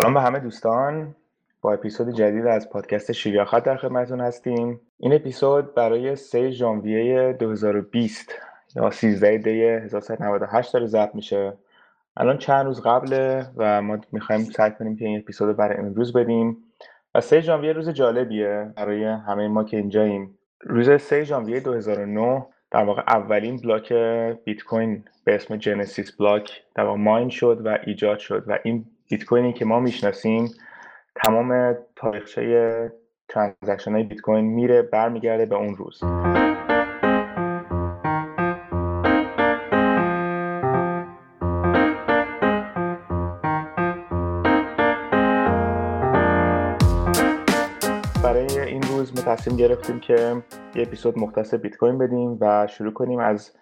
سلام به همه دوستان با اپیزود جدید از پادکست شیریاخت در خدمتتون هستیم. این اپیزود برای 3 ژانویه 2020 یا 13 دی 1398 داره ضبط میشه. الان چند روز قبله و ما می‌خوایم سعی کنیم که این اپیزود برای امروز بدیم. و 3 ژانویه روز جالبیه برای همه ما که اینجاییم. روز 3 ژانویه 2009 در واقع اولین بلاک بیت کوین به اسم جنسیس بلاک در واقع ماین شد و ایجاد شد و این بیت کوینی که ما می‌شناسیم تمام تاریخچه ترانزکشن های بیت کوین میره برمیگرده به اون روز. برای این روز ما تصمیم گرفتیم که یه اپیزود مختص بیت کوین بدیم و شروع کنیم از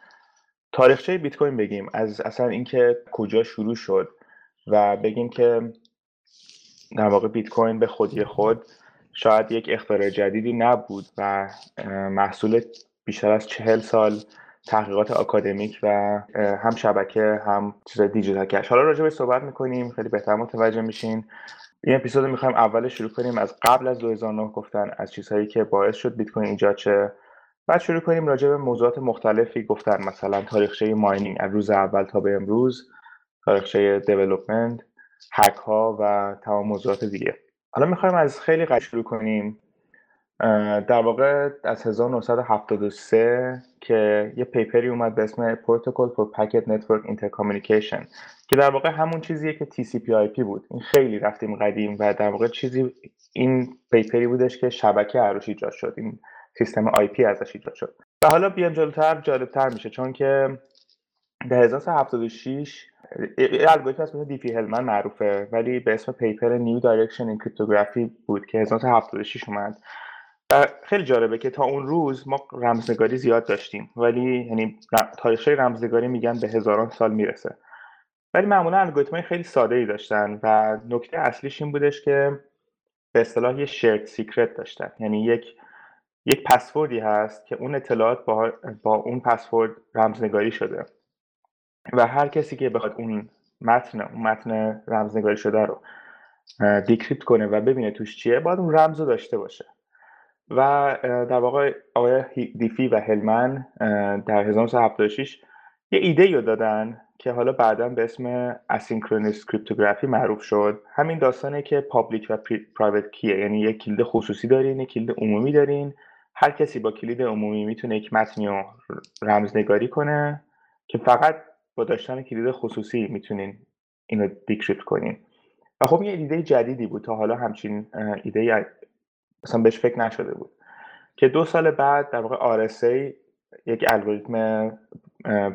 تاریخچه بیت کوین بگیم. از اصلا اینکه کجا شروع شد. و بگیم که در واقع بیت کوین به خودی خود شاید یک اختراع جدیدی نبود و محصول بیشتر از چهل سال تحقیقات آکادمیک و هم شبکه هم چیز دیجیتال کش حالا راجع به صحبت می‌کنیم خیلی بهتر متوجه میشین. این اپیزود می‌خوایم اول شروع کنیم از قبل از 2009 گفتن از چیزهایی که باعث شد بیت کوین ایجاد شه. بعد شروع کنیم راجع به موضوعات مختلفی گفتن مثلا تاریخچه ماینینگ از روز اول تا به امروز. تاریخچه دیولپمنت هک ها و تمام موضوعات دیگه. حالا می‌خوایم از خیلی قبل شروع کنیم. در واقع از 1973 که یه پیپری اومد به اسم Protocol for Packet Network Intercommunication که در واقع همون چیزیه که TCP IP بود. این خیلی رفتیم قدیم و در واقع چیزی این paper ی بودش که شبکه از روش ایجاد شد. این سیستم IP ازش ایجاد شد. و حالا بیام جلوتر جالبتر میشه چون که در 1976 الگوریتم اسم دیفی هلمن معروفه ولی به اسم paper New Directions in Cryptography بود که 1976 اومد. خیلی جالبه که تا اون روز ما رمزنگاری زیاد داشتیم ولی یعنی تاریخچه رمزنگاری میگن به هزاران سال می‌رسه. ولی معمولا الگوریتم خیلی ساده ای داشتن و نکته اصلیش این بودش که به اصطلاح یه shared secret داشتن. یعنی یک یک پسوردی هست که اون اطلاعات با, با اون پسورد رمزنگاری شده. و هر کسی که بخواد اون متن اون متن رمزنگاری شده رو decrypt کنه و ببینه توش چیه باید اون رمز رو داشته باشه. و در واقع آقای دیفی و هلمن در 1976 یه ایده رو دادن که حالا بعدا به اسم asynchronous cryptography معروف شد. همین داستانه که public و private key ه یعنی یک کلید خصوصی دارین یک کلید عمومی دارین. هر کسی با کلید عمومی می‌تونه یک متنی رو رمزنگاری کنه که فقط با داشتن کلید خصوصی می‌تونین اینو decrypt کنین. و خب یه ایده جدیدی بود تا حالا همچین ایده اصلا بهش فکر نشده بود. که دو سال بعد در واقع RSA یک الگوریتم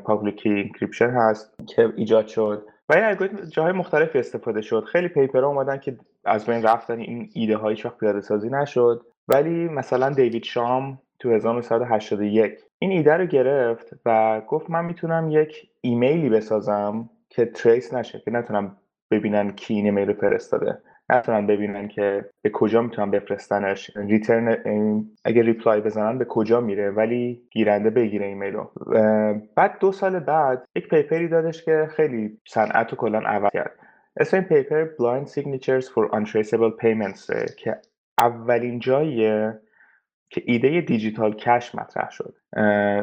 public key encryption هست که ایجاد شد. و این الگوریتم جاهای مختلفی استفاده شد. خیلی paper اومدن که از بین رفتن این ایده هیچ وقت پیاده سازی نشد. ولی مثلا دیوید چام تو 1981 این ایده رو گرفت و گفت من می‌تونم یک ایمیلی بسازم که trace نشه که نتونم ببینن کی این ایمیل رو فرستاده. نتونن ببینن که به کجا می‌تونن بفرستنش. return اگه reply بزنن به کجا میره ولی گیرنده بگیره ایمیل رو. بعد دو سال بعد یک paper ی دادش که خیلی صنعت رو کلا عوض کرد. اسم این paper Blind Signatures for Untraceable Payments که اولین جاییه که ایده digital cash مطرح شد.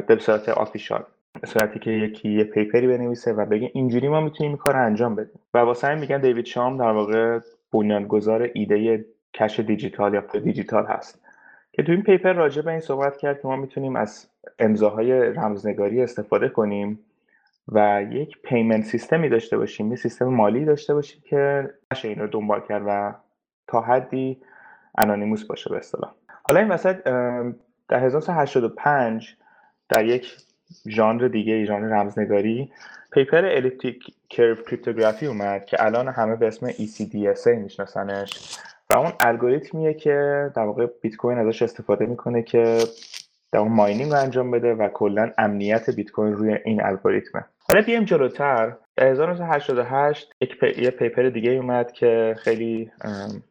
به صورت official به صورتی که یکی یه paper ی بنویسه و بگه اینجوری ما می‌تونیم این کار انجام بدیم. و واسه همین میگن دیوید چام در واقع بنیانگذار ایده cash دیجیتال یا دیجیتال هست. که تو این paper راجع به این صحبت کرد که ما می‌تونیم از امضاهای رمزنگاری استفاده کنیم و یک payment system ی داشته باشیم یه سیستم مالی داشته باشیم که نشه این رو دنبال کرد و تا حدی anonymous باشه به اصطلاح. حالا این وسط در 1985 در یک ژانر دیگه ژانر رمزنگاری. paper Elliptic Curve Cryptography اومد که الان همه به اسم ECDSA میشناسنش. و اون الگوریتمیه که در واقع بیت کوین ازش استفاده می‌کنه که در اون mining رو انجام بده و کلا امنیت بیت کوین روی این الگوریتمه. حالا بیایم جلوتر. در 1988 یک پی... یه paper دیگه اومد که خیلی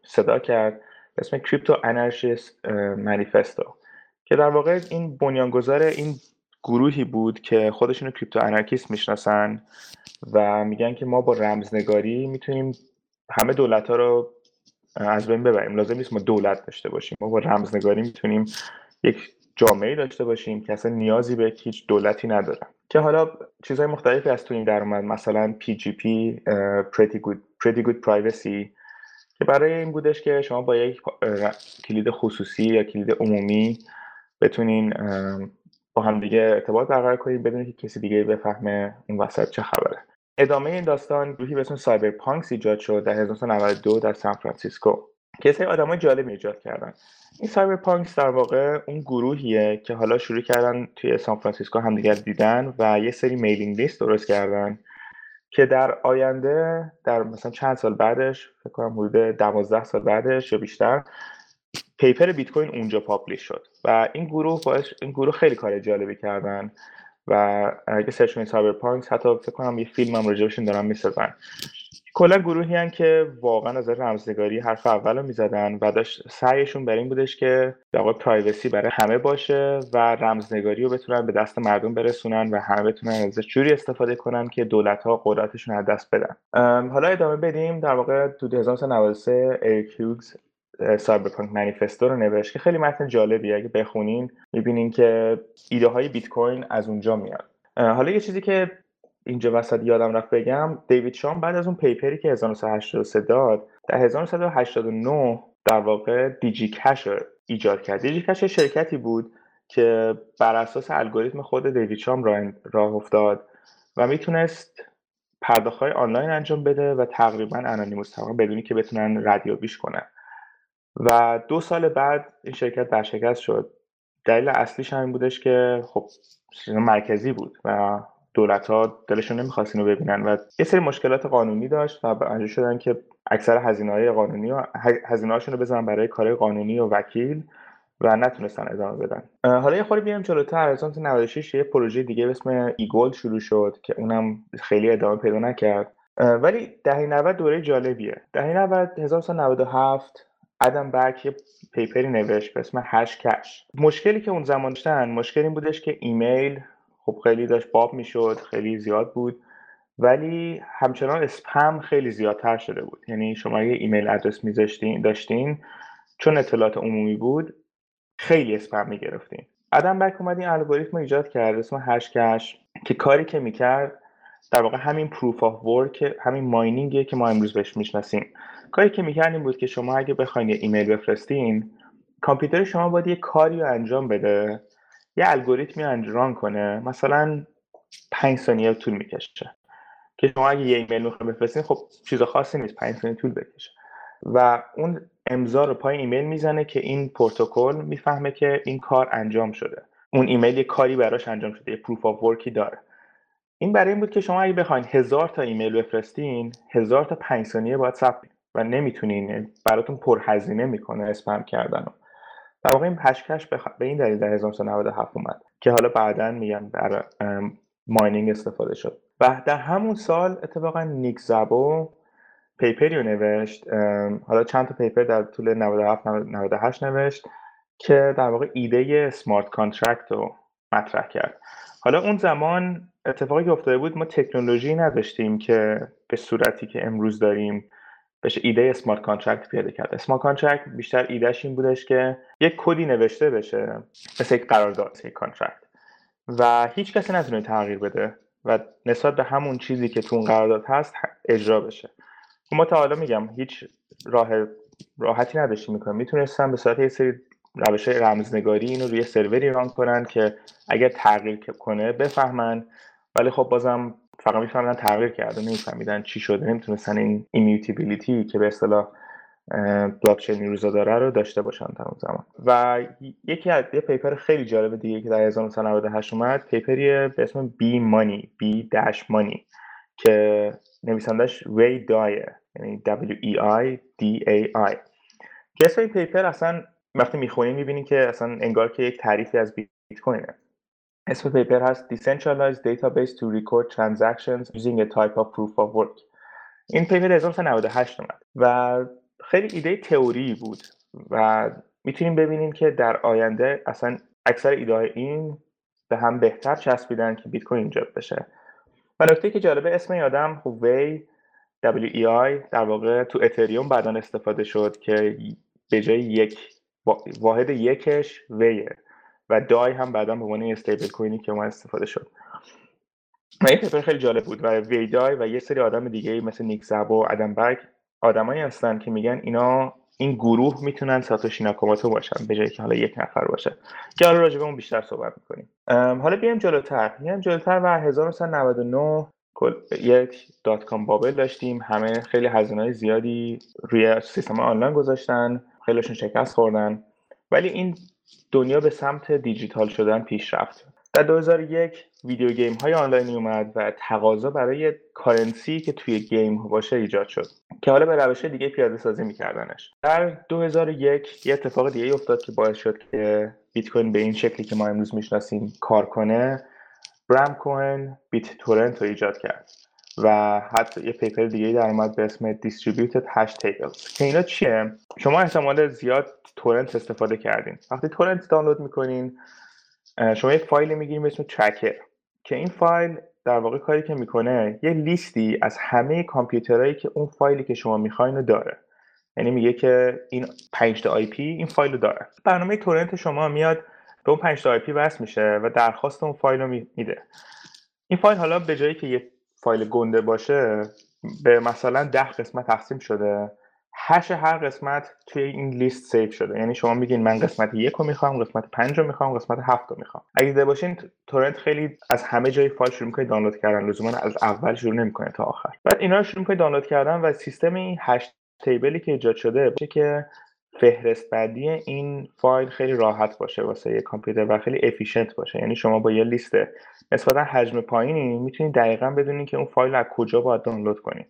صدا کرد. اسم کریپتو انرژیست منیفستو که در واقع این بنیانگذار این گروهی بود که خودشون کریپتو انارکیست می‌شناسن و میگن که ما با رمزنگاری می‌تونیم همه دولت ها رو از بین ببریم. لازم نیست ما دولت داشته باشیم. ما با رمزنگاری می‌تونیم یک جامعه داشته باشیم که اصلا نیازی به هیچ دولتی ندارن که حالا چیزهای مختلفی از تو این در اومد. مثلا PGP Pretty Good, Pretty Good Privacy که برای این بودش که شما با یک کلید خصوصی یا کلید عمومی بتونین با هم دیگه ارتباط برقرار کنید بدون که کسی دیگه بفهمه این وسط چه خبره. ادامه این داستان گروهی به اسم Cypherpunks ایجاد شد در 1992 در سان فرانسیسکو. که سری آدمای جالب ایجاد کردن. این Cypherpunks در واقع اون گروهیه که حالا شروع کردن توی سان فرانسیسکو همدیگر دیدن و یه سری mailing list درست کردن که در آینده در مثلا چند سال بعدش فکر کنم حدود 12 سال بعدش یا بیشتر paper بیت کوین اونجا publish شد. و این گروه باعث این گروه خیلی کار جالبی کردن و اگه search کنید Cypherpunk حتی فکر کنم یه فیلم هم راجبشون دارن می‌سازن. کلا گروهی هن که واقعا از رمزنگاری حرف اول رو می‌زدن و داشت سعیشون بر این بودش که در privacy برای همه باشه و رمزنگاری رو بتونن به دست مردم برسونن و همه بتونن ازش جوری استفاده کنن که دولت ها قدرتشون از دست بدن. حالا ادامه بدیم در واقع تو 1993 اریک هیوگز سایبرپانک منیفستو رو نوشت که خیلی متن جالبیه. اگه بخونین می‌بینین که ایده های بیت کوین از اونجا میاد. حالا یه چیزی که اینجا وسط یادم رفت بگم دیوید شام بعد از اون پیپری که 1983 داد در 1989 در واقع دیجی کش ایجاد کرد. دیجی کش شرکتی بود که بر اساس الگوریتم خود دیوید شام راه, راه افتاد و می‌تونست پرداخت های آنلاین انجام بده و تقریبا انانیموس بدونی که بتونن ردیابیش کنن. و دو سال بعد این شرکت برشکست شد. دلیل اصلیش همین بودش که خب مرکزی بود و دولت ها دلشون نمی‌خواست اینو ببینن و یه سری مشکلات قانونی داشت و مجبور شدن که اکثر هزینه های قانونی و هزینه رو بزنن برای کار قانونی و وکیل و نتونستن ادامه بدن. حالا یه خوری بیایم جلوتر. از 96 یه پروژه دیگه به اسم ایگول شروع شد که اونم خیلی ادامه پیدا نکرد. ولی دهه 90 دوره جالبیه. دهه 90 1997 ادم بک یه paper ی نوشت به اسم Hashcash. مشکلی که اون زمان داشتن مشکل این بودش که ایمیل خب خیلی داشت باب می‌شد خیلی زیاد بود ولی همچنان اسپم خیلی زیادتر شده بود. یعنی شما یه ایمیل ادرس میذاشتین داشتین چون اطلاعات عمومی بود خیلی اسپم می‌گرفتین. ادم بک اومد این الگوریتم ایجاد کرد اسم Hashcash که کاری که می‌کرد در واقع همین proof of work همین mining یه که ما امروز بهش می‌شناسیم. کاری که می‌کرد این بود که شما اگه بخواین یه ایمیل بفرستین کامپیوتر شما باید یه کاری رو انجام بده یه الگوریتمی انجام کنه مثلا پنج ثانیه طول می‌کشه. که شما اگه یه ایمیل می‌خواین بفرستین خب چیز خاصی نیست پنج ثانیه طول بکشه. و اون امضا رو پای ایمیل می‌زنه که این پروتکل می‌فهمه که این کار انجام شده. اون ایمیل یه کاری براش انجام شده یه proof of work ی داره. این برای این بود که شما اگه بخواین هزار تا ایمیل بفرستین هزار تا پنج ثانیه باید ثبت و نمی‌تونین براتون پرهزینه می‌کنه اسپم کردن در واقع این Hashcash به این دلیل در 1997 اومد که حالا بعدا میگن در mining استفاده شد. و در همون سال اتفاقا Nick Szabo paper ی رو نوشت حالا چند تا paper در طول 97 98 نوشت که در واقع ایده smart contract رو مطرح کرد. حالا اون زمان اتفاقی که افتاده بود ما تکنولوژی نداشتیم که به صورتی که امروز داریم بشه ایده smart contract پیاده کرد. smart contract بیشتر ایدهش این بودش که یک کدی نوشته بشه مثل یک قرارداد یک contract و هیچ کسی نتونه تغییر بده و نسبت به همون چیزی که تو اون قرارداد هست اجرا بشه. ما تا حالا میگم هیچ راه راحتی نداشتیم می‌کنم می‌تونستم به صورت یه سری روش رمزنگاری اینو روی سروری run کنن که اگر تغییر کنه بفهمن ولی خب بازم فقط میفهمیدن تغییر کرده نمیفهمیدن چی شده. نمی‌تونستن این immutability ی که به اصطلاح بلاکچین امروزا داره رو داشته باشن در اون زمان. و یکی از یه paper خیلی جالب دیگه که در 1998 اومد paper ی به اسم b-money b dash money که نویسندش ری دایه یعنی W E I D A I. که این پیپر اصلا وقتی می‌خونی می‌بینی که اصلا انگار که یک تعریفی از بیت کوینه. اسم پیپر هست Decentralized Database to Record Transactions Using a Type of Proof of Work. این پیپر 1998 اومد و خیلی ایده تئوری بود و می‌تونیم ببینیم که در آینده اصلا اکثر ایده این به هم بهتر چسبیدن که بیت کوین ایجاد بشه. و نکته که جالبه اسم این آدم هوی WEI در واقع تو اتریوم بعدا استفاده شد که به جای یک واحد یکش ویه و دای هم بعدا به عنوان استیبل کوینی که ما استفاده شد. و این پیپر خیلی جالب بود و ویدای و یه سری آدم دیگه مثل نیک زب و ادم برگ آدمایی هستن که میگن اینا این گروه می‌تونن ساتوشی ناکاموتو باشن به جایی که حالا یک نفر باشه. که حالا راجع به اون بیشتر صحبت می‌کنیم. حالا بیایم جلوتر. بیایم جلوتر و 1999 یک dot com bubble داشتیم. همه خیلی هزینه زیادی روی سیستم آنلاین گذاشتن. خیلیشون شکست خوردن. ولی این دنیا به سمت دیجیتال شدن پیش رفت در 2001 video game های آنلاینی اومد و تقاضا برای currency که توی game باشه ایجاد شد که حالا به روش دیگه پیاده سازی میکردنش. در 2001 یه اتفاق دیگه افتاد که باعث شد که بیت کوین به این شکلی که ما امروز می‌شناسیم کار کنه Bram Cohen BitTorrent رو ایجاد کرد. و حتی یه paper دیگه در اومد به اسم Distributed Hash Tables. که اینا چیه؟ شما احتمال زیاد تورنت استفاده کردین. وقتی تورنت دانلود می‌کنین شما یه فایل می‌گیریم به اسم tracker که این فایل در واقع کاری که می‌کنه یه لیستی از همه کامپیوترهایی که اون فایلی که شما می‌خواین داره. یعنی میگه که این 5 تا IP این فایل رو داره. برنامه تورنت شما میاد به اون 5 تا IP وصل میشه و درخواست اون فایل رو میده. این فایل حالا به جایی که یه فایل گنده باشه به مثلا ده قسمت تقسیم شده. hash هر قسمت توی این لیست save شده. یعنی شما میگین من قسمت یک رو می‌خوام قسمت پنج رو می‌خوام قسمت هفت رو می‌خوام. اگه دیده باشین تورنت خیلی از همه جای فایل شروع می‌کنه دانلود کردن. لزوما از اول شروع نمی‌کنه تا آخر. بعد اینا رو شروع می‌کنه دانلود کردن و سیستم این hash table ی که ایجاد شده باشه که فهرست بعدی این فایل خیلی راحت باشه واسه یه کامپیوتر و خیلی efficient باشه. یعنی شما با یه لیست نسبتا حجم پایینی می‌تونید دقیقا بدونید که اون فایل از کجا باید دانلود کنید.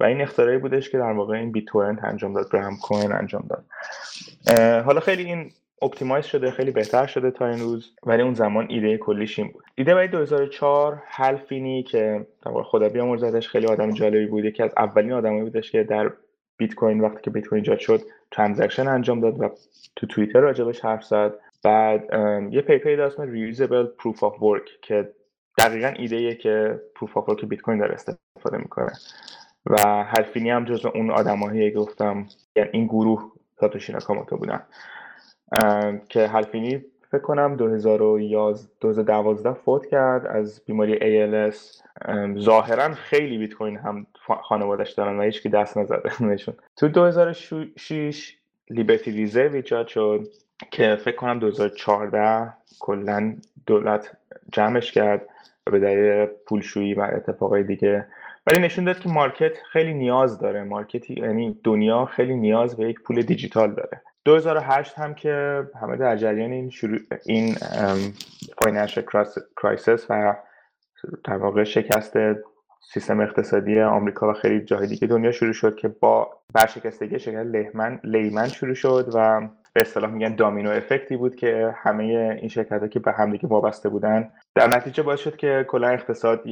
و این اختراعی بودش که در واقع این BitTorrent انجام داد Bram Cohen انجام داد. حالا خیلی این optimize شده خیلی بهتر شده تا این روز ولی اون زمان ایده کلیش این بود. ایده برای 2004 Hal Finney که خدا بیامرزدش خیلی آدم جالبی بود. یکی از اولین آدمایی بودش که در بیت کوین وقتی که بیت کوین ایجاد شد transaction انجام داد و تو توییتر راجبش حرف زد. بعد یه paper ی داشت اسم reusable proof of work که دقیقا ایده که proof of work بیت کوین داره استفاده می‌کنه. و Hal Finney هم جزو اون آدمایی گفتم یعنی این گروه ساتوشی ناکاموتو بودن. که Hal Finney فکر کنم 2011 2012 فوت کرد. از بیماری ALS ظاهرا خیلی بیت کوین هم خانوادش دارن و هیچ دست نزده نشون تو 2006 لیبرتی ریزرو ایجاد شد که فکر کنم 2014 کلا دولت جمعش کرد به دلیل پولشویی و اتفاقای دیگه. ولی نشون داد که مارکت خیلی نیاز داره. مارکتی یعنی دنیا خیلی نیاز به یک پول دیجیتال داره. 2008 هم که همه در جریان این شروع این financial crisis و در واقع شکست سیستم اقتصادی آمریکا و خیلی جای دیگه دنیا شروع شد که با ورشکستگی شرکت لیمن لیمن شروع شد و به اصطلاح میگن domino effect ی بود که همه این شرکت که به همدیگه وابسته بودن. در نتیجه باعث شد که کلا اقتصاد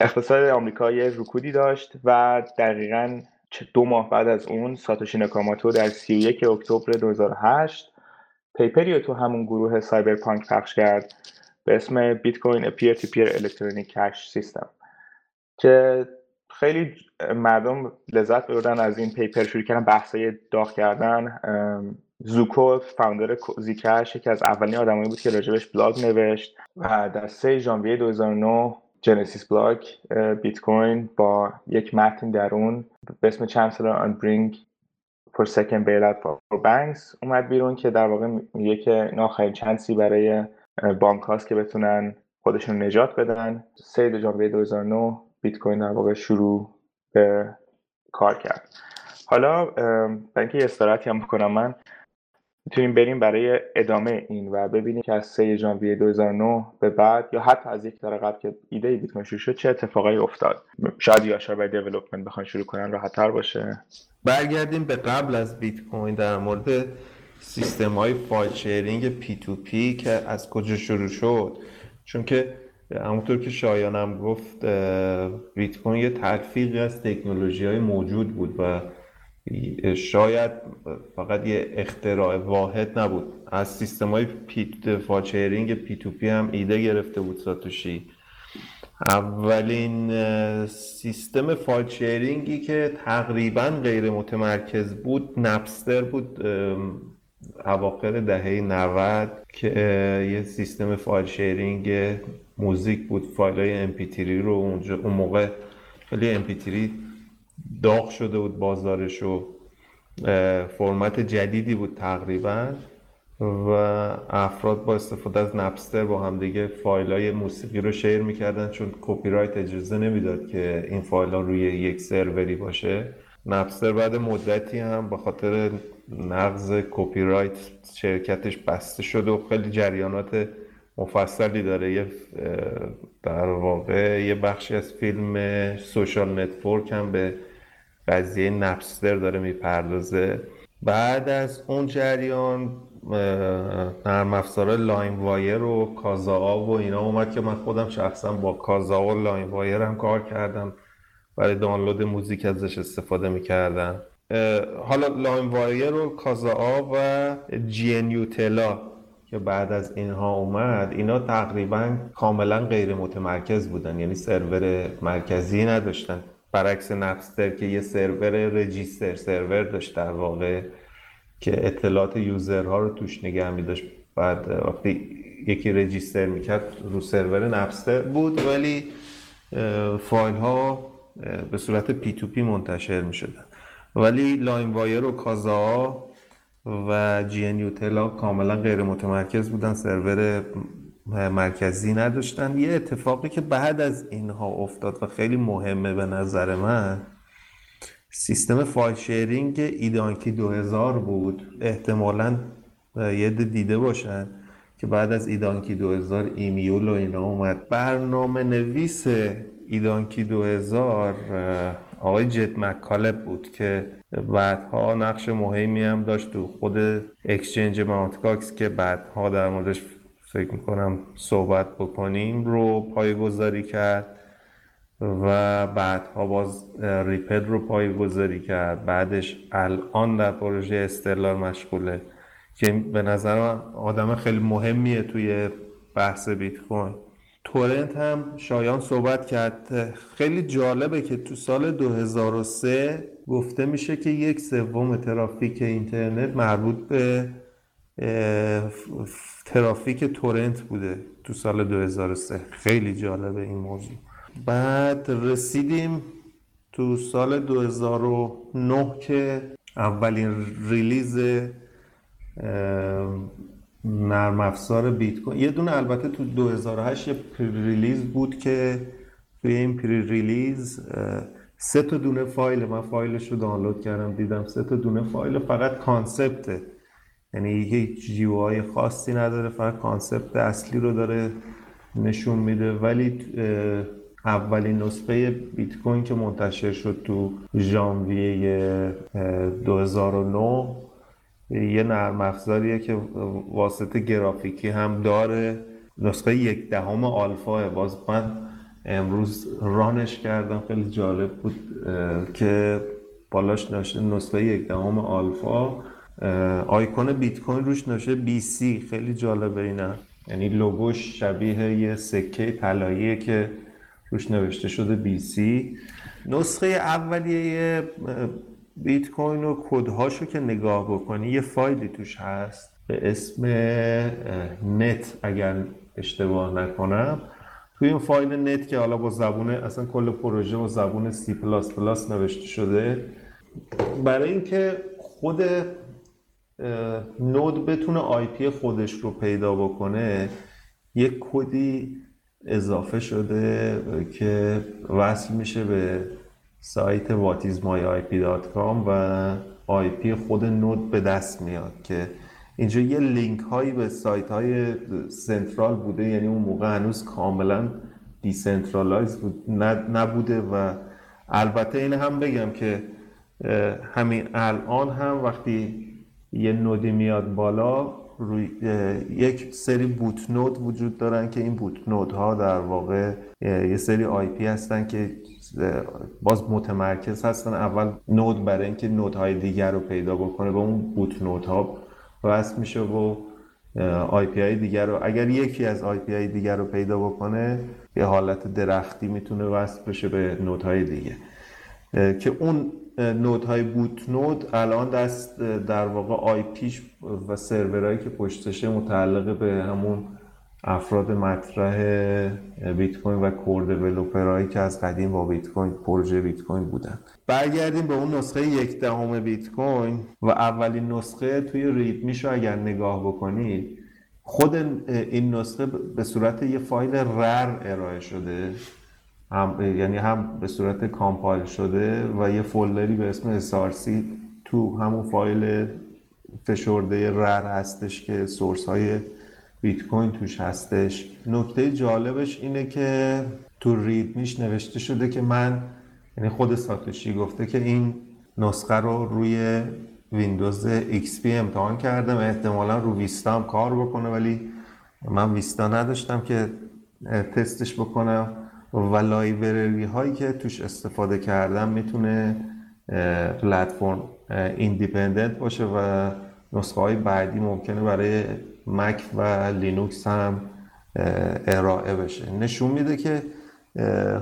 اقتصاد آمریکا یه رکودی داشت و دقیقا دو ماه بعد از اون ساتوشی ناکاماتو در 31 اکتبر 2008 paper ی تو همون گروه cypherpunk پخش کرد به اسم بیت کوین peer to peer electronic cash system که خیلی مردم لذت بردن از این paper شروع کردن بحثای داغ کردن. زوکو founder Zcash یکی از اولین آدمایی بود که راجبش بلاگ نوشت و در 3 ژانویه 2009 genesis block بیت کوین با یک متن درون به اسم Chancellor on brink for second bailout for banks اومد بیرون که در واقع میگه که این چانسی برای بانک هاست که بتونن خودشون نجات بدن. 3 ژانویه 2009 بیت کوین در واقع شروع به کار کرد. حالا برای اینکه یه هم بکنم من می‌تونیم بریم برای ادامه این و ببینیم که از 3 ژانویه 2009 به بعد یا حتی از یک سال قبل که ایده بیت کوین شروع شد چه اتفاقایی افتاد؟ شاید یاشار برای development بخوان شروع کنن راحت‌تر باشه. برگردیم به قبل از بیت کوین در مورد سیستم های file sharing P2P که از کجا شروع شد. چون که همونطور که شایانم گفت بیت کوین یه تلفیقی از تکنولوژی های موجود بود و شاید فقط یه اختراع واحد نبود. از سیستم های file sharing P2P هم ایده گرفته بود ساتوشی. اولین سیستم فایل شیرینگی که تقریبا غیر متمرکز بود نپستر بود اواخر دهه 90 که یه سیستم فایل شیرینگ موزیک بود. فایل های MP3 رو اونجا اون موقع خیلی MP3 داغ شده بود بازارش و فرمت جدیدی بود تقریبا و افراد با استفاده از Napster با هم دیگه فایل های موسیقی رو share می‌کردن چون کپی رایت اجازه نمی‌داد که این فایل ها روی یک سروری باشه. Napster بعد مدتی هم به خاطر نقض کپی رایت شرکتش بسته شد و خیلی جریانات مفصلی داره. یه در واقع یه بخشی از فیلم Social Network هم به قضیه Napster داره می‌پردازه. بعد از اون جریان نرم افزار LimeWire و Kazaa و اینا اومد که من خودم شخصا با Kazaa و LimeWire هم کار کردم. برای دانلود موزیک ازش استفاده می‌کردم. حالا LimeWire و Kazaa و Gnutella که بعد از اینها اومد اینا تقریبا کاملا غیر متمرکز بودن یعنی سرور مرکزی نداشتن. برعکس Napster که یه سرور register server داشت در واقع که اطلاعات user ها رو توش نگه می داشت. بعد وقتی یکی register می‌کرد رو سرور Napster بود ولی فایل ها به صورت P2P منتشر می شدن. ولی LimeWire و Kazaa و Gnutella کاملا غیر متمرکز بودن سرور مرکزی نداشتن. یه اتفاقی که بعد از اینها افتاد و خیلی مهمه به نظر من سیستم فایل شیرینگ ایدانکی 2000 بود. احتمالا یه دیده باشن که بعد از ایدانکی 2000 ایمیول و اینا اومد. برنامه نویس ایدانکی 2000 آقای جد مکالب بود که بعدها نقش مهمی هم داشت تو خود اکسچنج ماونت که بعدها در موردش فکر می‌کنم صحبت بکنیم رو پایگذاری کرد و بعدها باز ریپد رو پایگذاری کرد. بعدش الان در پروژه استرلار مشغوله که به نظر آدم خیلی مهمیه توی بحث بیت کوین. تورنت هم شایان صحبت کرد. خیلی جالبه که تو سال 2003 گفته میشه که یک سوم ترافیک اینترنت مربوط به ترافیک تورنت بوده تو سال 2003 خیلی جالبه این موضوع. بعد رسیدیم تو سال 2009 که اولین release نرم افزار بیت کوین. یه دونه البته تو 2008 یه release بود که توی این pre-release سه تا دونه فایل من فایلش رو دانلود کردم دیدم سه تا دونه فایل فقط concept ه یعنی هیچ GUI های خاصی نداره فقط concept اصلی رو داره نشون میده. ولی اولین نسخه بیت کوین که منتشر شد تو ژانویه 2009 یه نرم افزاریه که واسطه گرافیکی هم داره. نسخه یک دهم آلفا باز من امروز رانش کردم. خیلی جالب بود که بالاش نشه نسخه یک دهم آلفا آیکون بیت کوین روش نشه بی سی خیلی جالبه اینا. یعنی لوگوش شبیه یه سکه طلاییه که روش نوشته شده BC نسخه اولیه بیت کوین و کدهاشو که نگاه بکنی یه فایلی توش هست به اسم net اگر اشتباه نکنم. توی این فایل net که حالا با زبون اصلا کل پروژه با زبون سی پلاس پلاس نوشته شده برای اینکه خود node بتونه IP خودش رو پیدا بکنه یک کدی اضافه شده که وصل میشه به سایت whatismyip.com و IP خود node به دست میاد که اینجا یه لینک هایی به سایت های central بوده یعنی اون موقع هنوز کاملا decentralize بود نبوده و البته این هم بگم که همین الان هم وقتی یه node ی میاد بالا روی یک سری boot node وجود دارن که این boot ها در واقع یه سری IP هستن که باز متمرکز هستن. اول node برای اینکه های دیگر رو پیدا بکنه به اون boot ها وصل میشه و IP های دیگر رو اگر یکی از IP های دیگر رو پیدا بکنه به حالت درختی می‌تونه وصل بشه به node های دیگه. که اون نودهای بوت نود الان دست در واقع آی پیش و سرورهایی که پشتشه متعلق به همون افراد مطرح بیت کوین و کور دیولپرهایی که از قدیم با بیت کوین پروژه بیت کوین بودن. برگردیم به اون نسخه یک دهم بیت کوین و اولین نسخه توی ریدمیش رو اگر نگاه بکنید خود این نسخه به صورت یه فایل رر ارائه شده هم یعنی هم به صورت کامپایل شده و یه فولدری به اسم SRC تو همون فایل فشرده رر هستش که سورس های بیت کوین توش هستش. نکته جالبش اینه که تو ریدمیش نوشته شده که من یعنی خود ساتوشی گفته که این نسخه رو روی ویندوز XP امتحان کردم. احتمالا رو ویستا هم کار بکنه ولی من ویستا نداشتم که تستش بکنم. و library هایی که توش استفاده کردم می‌تونه platform independent باشه و نسخه های بعدی ممکنه برای مک و لینوکس هم ارائه بشه. نشون میده که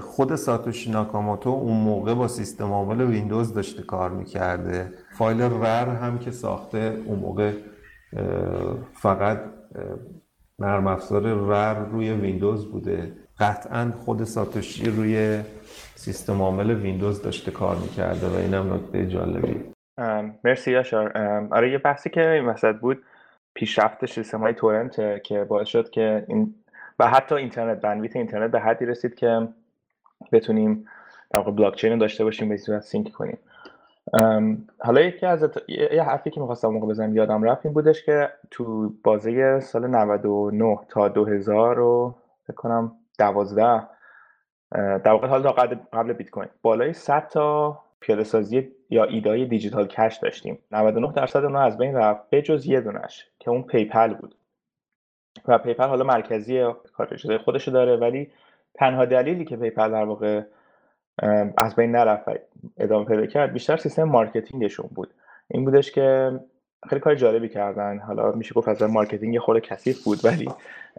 خود ساتوشی ناکاموتو اون موقع با سیستم عامل ویندوز داشته کار می‌کرده. فایل RAR هم که ساخته اون موقع فقط نرم افزار RAR روی ویندوز بوده. قطعا خود ساتوشی روی سیستم عامل ویندوز داشته کار می‌کرده و اینم نکته جالبی. مرسی یاشار. آره یه بحثی که این وسط بود پیشرفت سیستم های torrent که باعث شد که این و حتی اینترنت bandwidth اینترنت به حدی رسید که بتونیم در واقع بلاک چین داشته باشیم به صورت sync کنیم. حالا یکی از یه حرفی که می‌خواستم موقع بزنم یادم رفت این بودش که تو بازه سال 99 تا 2000 رو فکر کنم 12 در واقع حالا قبل بیت کوین بالای 100 تا پیاده سازی یا ایده‌ی digital cash داشتیم. 99 درصد اونها از بین رفت به جز یه دونش که اون PayPal بود. و PayPal حالا مرکزی کار شده خودشو داره ولی تنها دلیلی که PayPal در واقع از بین نرفت ادامه پیدا کرد بیشتر سیستم marketing شون بود. این بودش که خیلی کار جالبی کردن. حالا میشه گفت از marketing خود کثیف بود ولی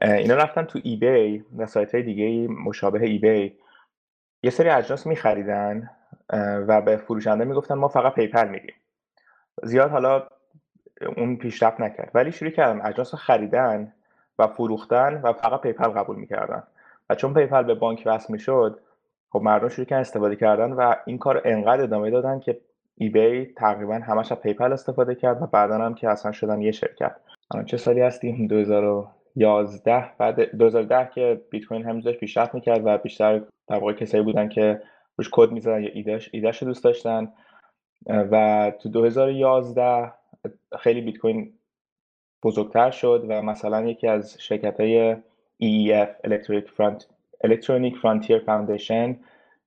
اینا رفتن تو eBay و سایت های دیگه مشابه eBay. یه سری اجناس میخریدن. و به فروشنده می‌گفتن ما فقط PayPal میدیم زیاد حالا اون پیشرفت نکرد. ولی شروع کردن اجناس رو خریدن و فروختن و فقط PayPal قبول می‌کردن. و چون PayPal به بانک وصل می‌شد خب مردم شروع کردن استفاده کردن و این کار انقدر ادامه دادن که eBay تقریبا همش از PayPal استفاده کرد و بعدا هم که اصلا شدن یه شرکت. الان چه سالی هستیم؟ 2011 بعد 2010 که بیت کوین همینجوری پیشرفت می‌کرد و بیشتر در واقع کسایی بودن که روش کد می‌زدن یا ایدهش ایدهش دوست داشتن. و تو 2011 خیلی بیت کوین بزرگتر شد و مثلا یکی از شرکت های EFF Electronic Frontier Foundation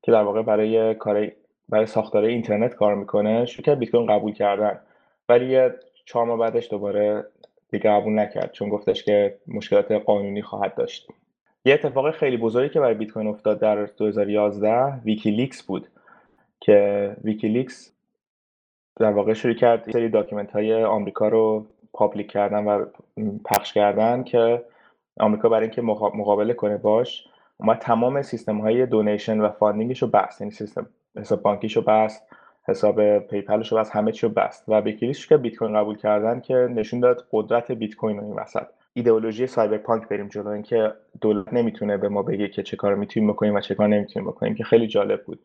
که در واقع برای کار برای ساختار اینترنت کار می‌کنه شروع کرد بیت کوین قبول کردن. ولی چهار ماه بعدش دوباره دیگه قبول نکرد چون گفتش که مشکلات قانونی خواهد داشت. یه اتفاق خیلی بزرگی که برای بیت کوین افتاد در 2011 ویکیلیکس بود که ویکیلیکس در واقع شروع کرد سری document های آمریکا رو public کردن و پخش کردن که آمریکا برای اینکه مقابله کنه باش اومد تمام سیستم های donation و funding ش رو بست. یعنی سیستم حساب بانکیش رو بست حساب پیپلش رو بست همه چی رو بست. و ویکیلیکس که بیت کوین قبول کردن که نشون داد قدرت بیت کوین این وسط. ایدئولوژی cypherpunk بریم جلو اینکه دولت نمی‌تونه به ما بگه که چه کار می‌تونیم بکنیم و چه کار نمی‌تونیم بکنیم که خیلی جالب بود.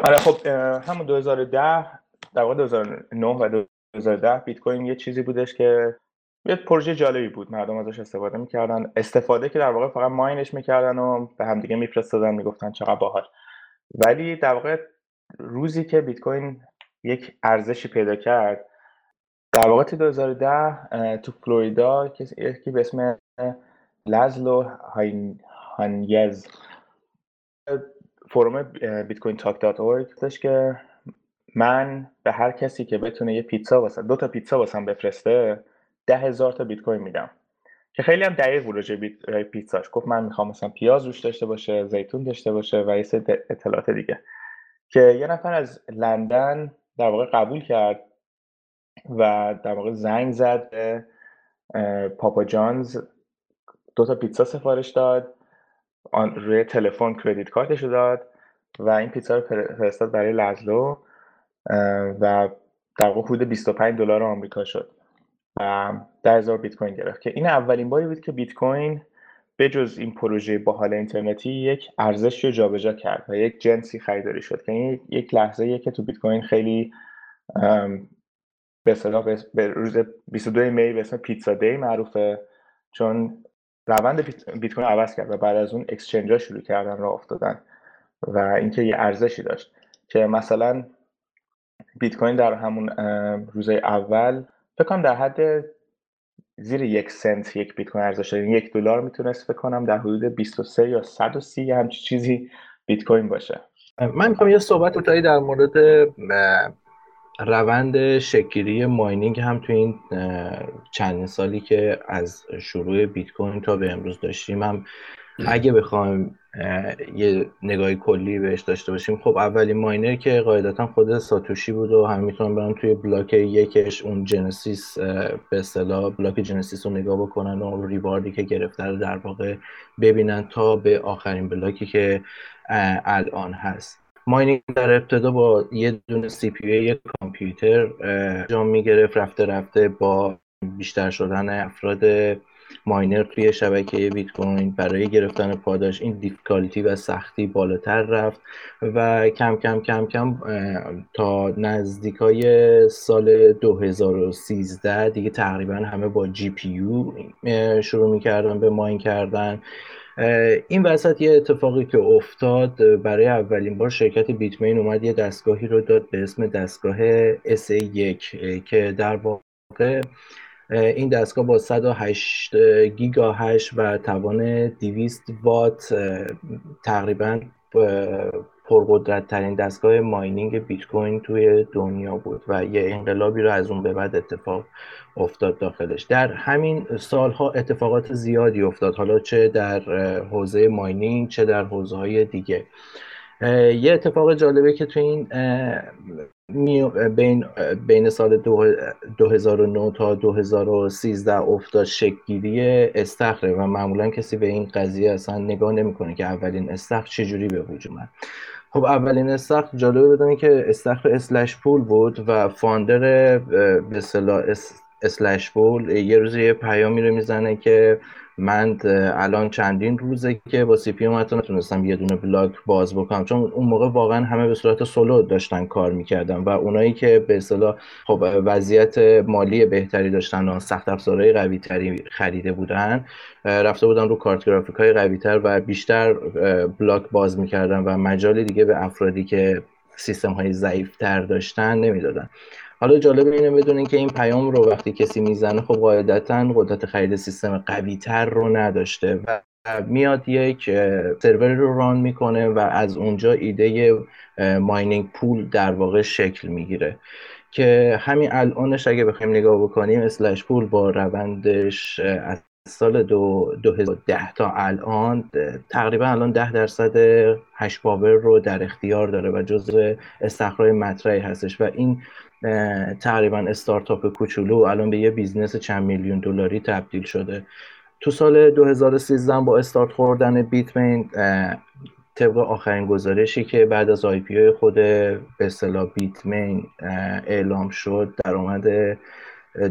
آره خب همون 2010 در واقع 2009 و 2010 بیت کوین یه چیزی بودش که یه پروژه جالبی بود. مردم ازش استفاده می‌کردن. استفاده که در واقع فقط ماینش می‌کردن و به همدیگه میفرستادن می‌گفتن چقدر باحال. ولی در واقع روزی که بیت کوین یک ارزشی پیدا کرد در واقع تو 2010 تو فلوریدا یکی به اسم لازلو هانیز فروم بیت کوین تاک دات اورگ که من به هر کسی که بتونه یه پیتزا واسه دو تا پیتزا واسم بفرسته ده هزار تا بیت کوین میدم. که خیلی هم دقیق بود راجع پیتزاش. گفت من می‌خوام مثلا پیاز روش داشته باشه زیتون داشته باشه و یه اطلاعات دیگه. که یه نفر از لندن در واقع قبول کرد. و در واقع زنگ زد پاپا جانز. دو تا پیتزا سفارش داد. روی تلفن کردیت کارتش داد و این پیتزا رو فرستاد برای لزلو و در حدود 25 دلار آمریکا شد و 10000 بیت کوین گرفت. که این اولین باری بود که بیت کوین بجز این پروژه باحال اینترنتی یک ارزش رو جابجا کرد و یک جنسی خریداری شد. که این یک لحظه که تو بیت کوین خیلی به اصطلاح به روز 22 می به اسم پیتزا دی معروفه. چون روند بیت کوین عوض کرد و بعد از اون اکسچنج ها شروع کردن راه افتادن و اینکه یه ارزشی داشت. که مثلا بیت کوین در همون روزهای اول فکر کنم در حد زیر یک سنت یک بیت کوین ارزش داره. یک دلار می‌تونست فکر کنم در حدود 23 یا 130 همچی چیزی بیت کوین باشه. من می‌خوام یه صحبت کوتاهی در مورد روند شکلی ماینینگ هم تو این چند سالی که از شروع بیت کوین تا به امروز داشتیم هم اگه بخوایم یه نگاهی کلی بهش داشته باشیم. خب اولین ماینر که قاعدتا خود ساتوشی بود و هم می‌تونن برن توی بلاک یکش اون جنسیس به اصطلاح بلاک جنسیس رو نگاه بکنن و ریواردی که گرفته رو در واقع ببینن تا به آخرین بلاکی که الان هست. mining در ابتدا با یه دونه CPU یک کامپیوتر انجام می‌گرفت رفته رفته با بیشتر شدن افراد miner توی شبکه بیت کوین برای گرفتن پاداش این difficulty و سختی بالاتر رفت و کم کم کم کم تا نزدیک های سال 2013 دیگه تقریبا همه با GPU شروع می‌کردن به ماین کردن. این وسط یه اتفاقی که افتاد برای اولین بار شرکت بیتمین اومد یه دستگاهی رو داد به اسم دستگاه SA1 که در واقع این دستگاه با 108 گیگا هش و توان 200 وات تقریبا پرقدرت ترین دستگاه ماینینگ بیت کوین توی دنیا بود و یه انقلابی رو از اون به بعد اتفاق افتاد داخلش. در همین سالها اتفاقات زیادی افتاد حالا چه در حوزه ماینینگ چه در حوزه های دیگه یه اتفاق جالبه که تو این بین, بین سال 2009 تا 2013 افتاد شکلگیری استخره و معمولا کسی به این قضیه اصلا نگاه نمی‌کنه که اولین استخر چجوری به وجود من خب اولین استخر جالبه بدونی که استخر اسلش پول بود و فاندر به slush pool یه روز یه پیامی رو می‌زنه که من الان چندین روزه که با CPU حتی نتونستم یه دونه بلاک باز بکنم. چون اون موقع واقعا همه به صورت سولو داشتن کار می‌کردن و اونایی که به اصطلاح خب وضعیت مالی بهتری داشتن و سخت افزارهای قوی تری خریده بودن رفته بودن رو کارت گرافیک های قوی تر و بیشتر بلاک باز می‌کردن و مجالی دیگه به افرادی که سیستم های ضعیف تر داشتن نمی‌دادن. حالا جالب اینه بدونین که این پیام رو وقتی کسی می‌زنه خب قاعدتا قدرت خرید سیستم قوی تر رو نداشته و میاد یک سروری رو ران می‌کنه و از اونجا ایده ماینینگ پول در واقع شکل می‌گیره. که همین الانش اگه بخوایم نگاه بکنیم اسلش پول با روندش از سال دو 2010 تا الان تقریبا الان ده درصد hash power رو در اختیار داره و جزء استخراج مطرحی هستش و این تقریبا استارتاپ کوچولو الان به یه business چند میلیون دلاری تبدیل شده. تو سال 2013 با استارت خوردن بیتمین طبق آخرین گزارشی که بعد از IPO خود به اصطلاح بیتمین اعلام شد درآمد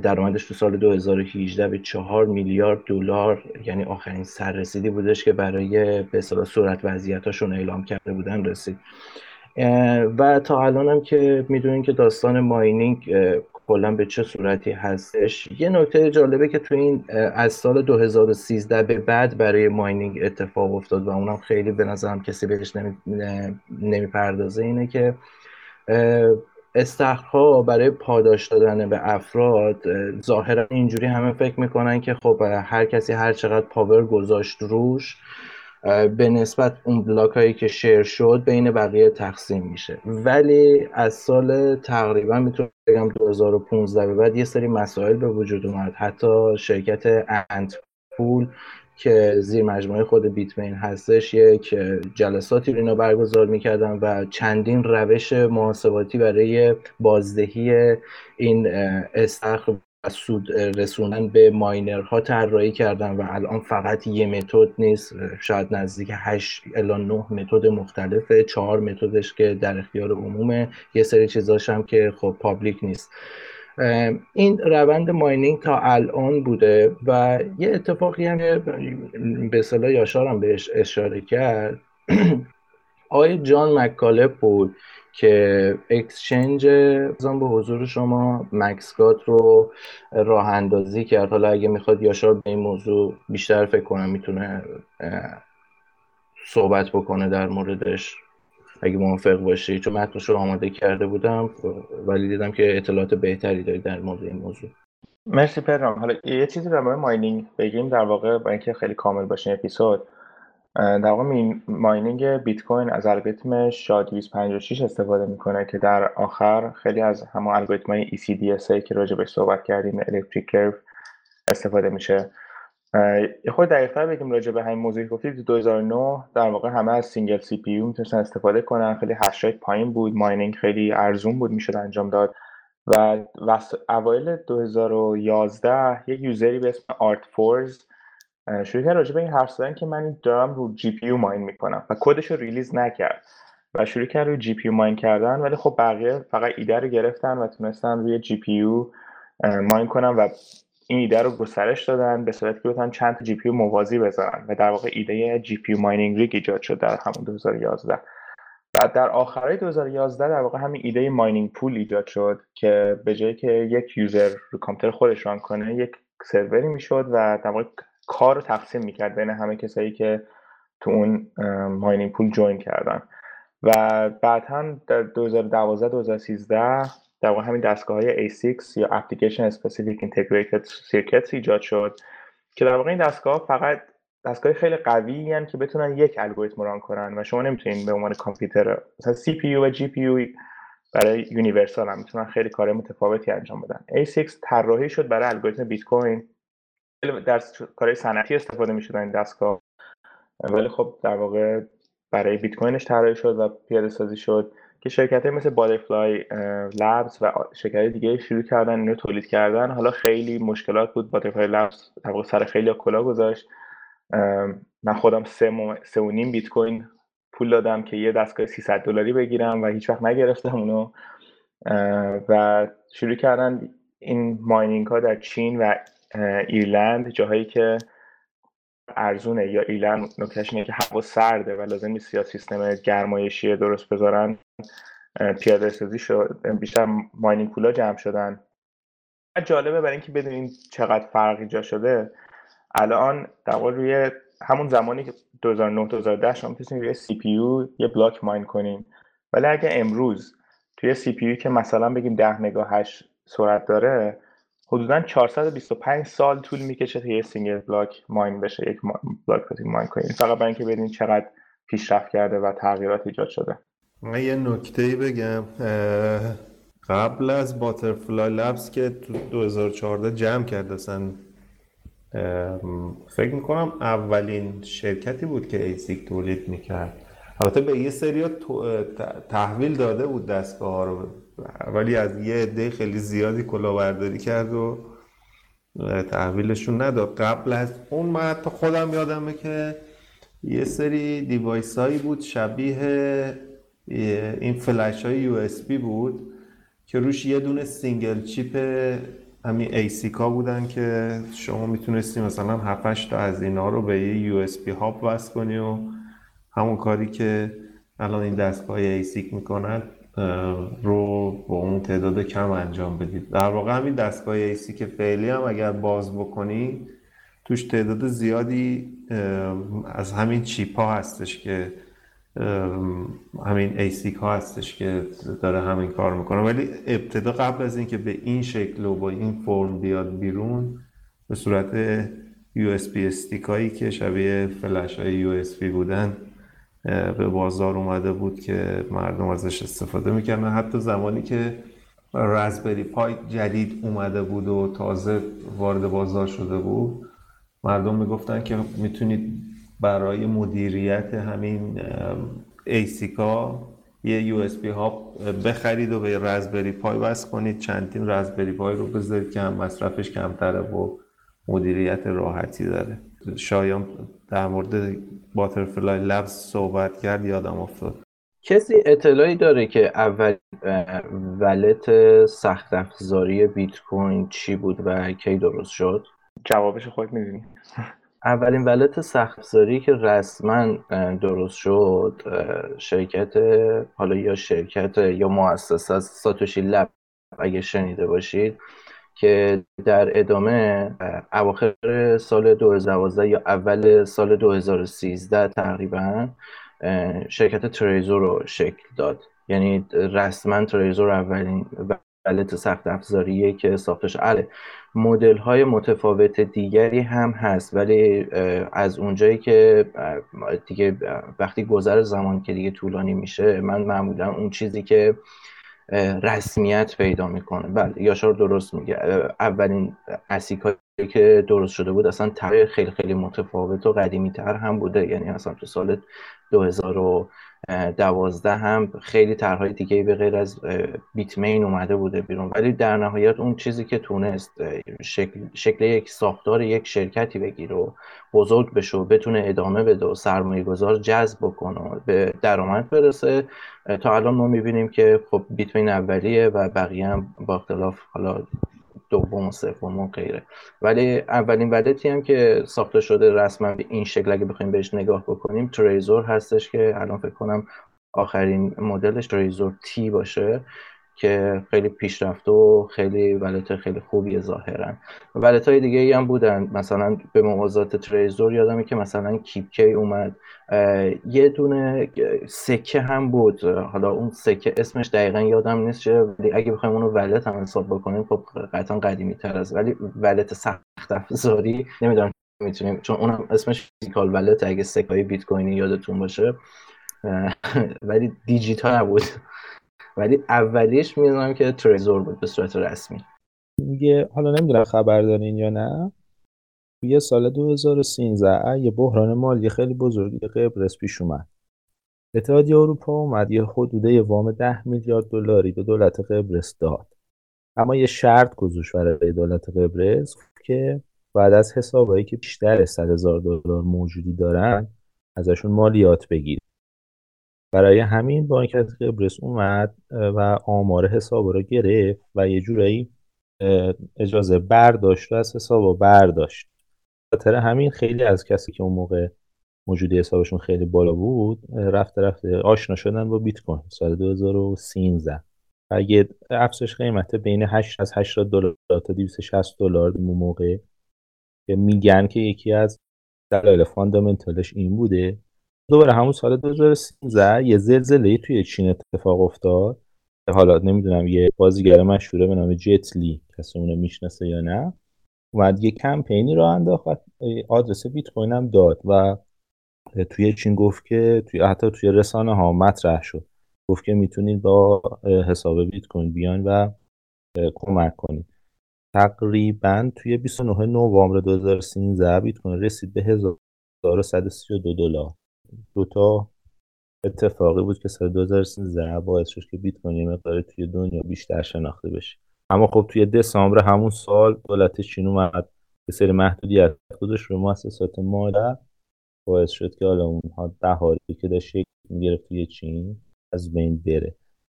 درآمدش تو سال 2018 به 4 میلیارد دلار یعنی آخرین سررسیدی بودش که برای به اصطلاح صورت وضعیتاشون اعلام کرده بودن رسید. و تا الان هم که می‌دونین که داستان ماینینگ کلا به چه صورتی هستش. یه نکته جالبه که تو این از سال 2013 به بعد برای ماینینگ اتفاق افتاد و اونم خیلی به نظرم کسی بهش نمی‌پردازه اینه که استخرها برای پاداش دادن به افراد ظاهرا اینجوری همه فکر می‌کنن که خب هر کسی هر چقدر پاور گذاشت روش به نسبت اون بلاک هایی که شیر شد بین بقیه تقسیم میشه. ولی از سال تقریبا می‌تونم بگم 2015 به بعد یه سری مسائل به وجود اومد. حتی شرکت انت پول که زیر مجموعه خود بیتمین هستش یک جلساتی رو اینا برگزار می‌کردن و چندین روش محاسباتی برای بازدهی این استخر سود رسوندن به ماینرها طراحی کردن و الان فقط یه متد نیست. شاید نزدیک 8 الی 9 method مختلفه. چهار method ش که در اختیار عمومه. یه سری چیزاش هم که خب public نیست. این روند mining تا الان بوده و یه اتفاقی هم به اصطلاح یاشارم بهش اشاره کرد. آقای جان مکالب بود. که exchange به حضور شما Mt. Gox رو راه اندازی کرد. حالا اگه می‌خواد یاشار به این موضوع بیشتر فکر کنم می‌تونه صحبت بکنه در موردش. اگه موافق باشی. چون متنش رو آماده کرده بودم ولی دیدم که اطلاعات بهتری داری در مورد این موضوع. مرسی پدرام. حالا یه چیزی در مورد ماینینگ بگیم در واقع با اینکه خیلی کامل باشه اپیزود. در واقع ماینینگ بیت کوین از الگوریتم شا 256 استفاده می‌کنه که در آخر خیلی از همون الگوریتم های ECDSA که راجع بهش صحبت کردیم الکتریک کرو استفاده میشه. یه خود دقیقتر بگیم راجع به همین موضوعی گفتید 2009 در واقع همه از single CPU می‌تونستن استفاده کنن. خیلی hash پایین بود. mining خیلی ارزون بود می‌شد انجام داد. و اوایل 2011 یک user ی به اسم ArtForz شروع کرد راجع به این حرف زدن که من دارم رو GPU mine می‌کنم و کدش رو release نکرد و شروع کرد روی GPU mine کردن ولی خب بقیه فقط ایده رو گرفتن و تونستن روی GPU mine کنن و این ایده رو گسترش دادن به صورتی که بتونن چند تا GPU موازی بذارن و در واقع ایده GPU mining rig ایجاد شد در همون 2011 بعد در آخرای 2011 در واقع همین ایده mining pool ایجاد شد که به جایی که یک user رو کامپیوتر خودش run کنه یک سروری می‌شد و در واقع کار رو تقسیم می‌کرد بین همه کسایی که تو اون mining pool join کردن. و بعد هم در 2012 2013 در واقع همین دستگاه های A6 یا Application Specific Integrated Circuits ایجاد شد که در واقع این دستگاه فقط دستگاه خیلی قوی که بتونن یک الگوریتم ران کنن و شما نمی‌تونین به عنوان کامپیوتر مثلا CPU و GPU برای یونیورسال هم می‌تونن خیلی کار متفاوتی انجام بدن. A6 طراحی شد برای الگوریتم بیت کوین. در کارهای صنعتی استفاده می‌شد این دستگاه. ولی خب در واقع برای بیت کوینش طراحی شد و پیاده سازی شد که شرکت مثل بادرفلای لبز و شرکت دیگه شروع کردن اینو تولید کردن. حالا خیلی مشکلات بود. بادرفلای لبز در سر خیلی کلا گذاشت. من خودم سه, سه و نیم بیت کوین پول دادم که یه دستگاه 300 دلاری بگیرم و هیچ وقت نگرفتم اونو. و شروع کردن این ماینینگ ها در چین و ایرلند جاهایی که ارزونه. یا ایرلند نکتهش اینه که هوا سرده و لازم نیست یا سیستم گرمایشی درست بذارن. پیاده سازی شد بیشتر mining pool ا جمع شدن. جالبه برای اینکه بدونین چقدر فرق ایجاد شده الان در روی همون زمانی که 2009 2010 شما می‌تونید روی CPU یه block mine کنین. ولی اگه امروز توی CPU که مثلا بگیم 10 megahash سرعت داره حدودا 425 سال طول می‌کشه تا یه single block mine بشه یک block mine کنین فقط برای اینکه ببینید چقدر پیشرفت کرده و تغییرات ایجاد شده. من یه نکته بگم. قبل از Butterfly Labs که تو 2014 جمع کرده فکر می‌کنم اولین شرکتی بود که ASIC تولید می‌کرد. البته به یه سری تحویل داده بود دستگاه ها رو. ولی از یه عده خیلی زیادی کلاهبرداری کرد و تحویلشون نداد. قبل از اون من حتی خودم یادمه که یه سری device هایی بود شبیه این فلش های USB بود که روش یه دونه single chip همین ASIC ا بودن که شما می‌تونستی مثلا 7 تا از اینا رو به یه USB hub وصل کنی و همون کاری که الان این دستگاه ASIC می‌کنن. رو با اون تعداد کم انجام بدید. در واقع همین دستگاه ASIC که فعلی هم اگر باز بکنی توش تعداد زیادی از همین chip ها هستش که همین ASIC ها هستش که داره همین کار می‌کنه. ولی ابتدا قبل از اینکه به این شکل و با این فرم بیاد بیرون به صورت USB stick هایی که شبیه فلش های USB بودن به بازار اومده بود که مردم ازش استفاده می‌کردن. حتی زمانی که Raspberry Pi جدید اومده بود و تازه وارد بازار شده بود مردم می‌گفتن که می‌تونید برای مدیریت همین ASIC ها یه USB hub بخرید و به Raspberry Pi وصل کنید. چندین Raspberry Pi رو بذارید که هم مصرفش کمتره و مدیریت راحتی داره. شایان در مورد Butterfly Labs صحبت کرد یادم افتاد. کسی اطلاعی داره که اول ولت سخت افزاری بیت کوین چی بود و کی درست شد؟ جوابش خود می‌دونی. اولین ولت سخت افزاری که رسما درست شد شرکت حالا یا شرکت یا مؤسسه ساتوشی لب اگه شنیده باشید که در ادامه اواخر سال 2012 یا اول سال 2013 تقریبا شرکت تریزور رو شکل داد. یعنی رسما تریزور اولین ولت سخت افزاریه که ساختش. عله مدل های متفاوت دیگری هم هست ولی از اونجایی که دیگه وقتی گذر زمان که دیگه طولانی میشه من معمولا اون چیزی که رسمیت پیدا می‌کنه. بله یاشار درست میگه. اولین اسیک که درست شده بود اصلا طرح خیلی خیلی متفاوت و قدیمی تر هم بوده. یعنی اصلا تو سال 2012 هم خیلی طرحهای دیگه به غیر از بیتمین اومده بوده بیرون. ولی در نهایت اون چیزی که تونست شکل, شکل یک ساختار یک شرکتی بگیره و بزرگ بشه و بتونه ادامه بده و سرمایه گذار جذب بکنه و به درآمد برسه تا الان ما می‌بینیم که خب بیتمین اولیه و بقیه هم با اختلاف حالا دوم و سوم و غیره. ولی اولین ولتی هم که ساخته شده رسما به این شکل اگه بخوایم بهش نگاه بکنیم تریزور هستش که الان فکر کنم آخرین مدلش تریزور تی باشه. که خیلی پیشرفته و خیلی ولت خیلی خوبی ظاهرا ولت های دیگه ای هم بودن. مثلا به موازات تریزور یادمه که مثلا کیپکی اومد. یه دونه سکه هم بود. حالا اون سکه اسمش دقیقا یادم نیست چه ولی اگه بخوایم اونو ولت هم حساب بکنیم خب قطعا قدیمی تر از ولی ولت سخت افزاری نمی‌دونم می‌تونیم. چون اونم اسمش فیزیکال ولت اگه سکای بیت کوینی یادتون باشه. ولی دیجیتال نبود. ولی اولیش می‌دونم که تریزور بود به صورت رسمی. میگه حالا نمی‌دونم خبر دارین یا نه. یه سال 2013 یه بحران مالی خیلی بزرگی قبرس پیش اومد. اتحادیه اروپا اومد یه حدوده وام 10 میلیارد دلاری به دولت قبرس داد. اما یه شرط گذاشت برای دولت قبرس که بعد از حسابایی که بیشتر از 100 هزار دلار موجودی دارن ازشون مالیات بگیرید برای همین بانک از قبرس اومد و آمار حساب رو گرفت و یه جورایی اجازه برداشت و از حساب برداشت. خاطر همین خیلی از کسی که اون موقع موجودی حسابشون خیلی بالا بود رفته رفته آشنا شدن با بیت کوین سال 2013 اگه افزایش قیمت بین 8 از 80 دلار تا 260 دلار اون موقع. میگن که یکی از دلایل فاندامنتالش این بوده دوباره همون سال 2013 یه زلزله توی چین اتفاق افتاد. حالا نمی‌دونم یه بازیگر مشهوره به نام جت لی کسی اونو می‌شناسه یا نه. اومد یه کمپینی رو انداخت و آدرس بیت کوین هم داد و توی چین گفت که توی حتی توی رسانه ها مطرح شد. گفت که می‌تونید با حساب بیت کوین بیان و کمک کنید. تقریبا توی 29 نوامبر 2013 بیت کوین رسید به 1132 دلار. دوتا اتفاقی بود که سال 2013 باعث شد که بیت کوین یه مقدار توی دنیا بیشتر شناخته بشه. اما خب توی دسامبر همون سال دولت چین اومد به سری محدودیت خودش رو مؤسسات مالی باعث شد که حالا اونها بهاری که داشت شکل می‌گرفت توی چین از بین بره.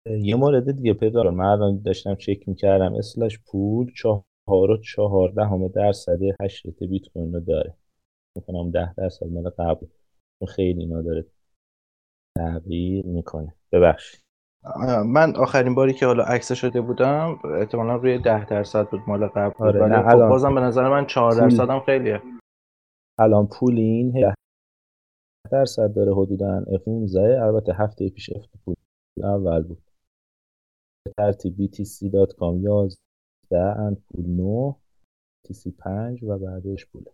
یه مورد دیگه پیدا من الان داشتم چک می‌کردم اسلش پول چهار و چهارده همه درصد هشت بیت کوین رو داره. می‌کنم ده درصد مال قبل. خیلی اینا داره تغییر می‌کنه. ببخشید. من آخرین باری که حالا عکس شده بودم احتمالا روی ده درصد بود مال قبل آره ولی خب الان بازم به نظر من چهار درصد هم خیلیه. الان پول این 10 درصد داره حدودا. F15 البته هفته پیش F پول اول بود. به ترتیب BTC.com 11 اند پول 9 BTC 5 و بعدش پوله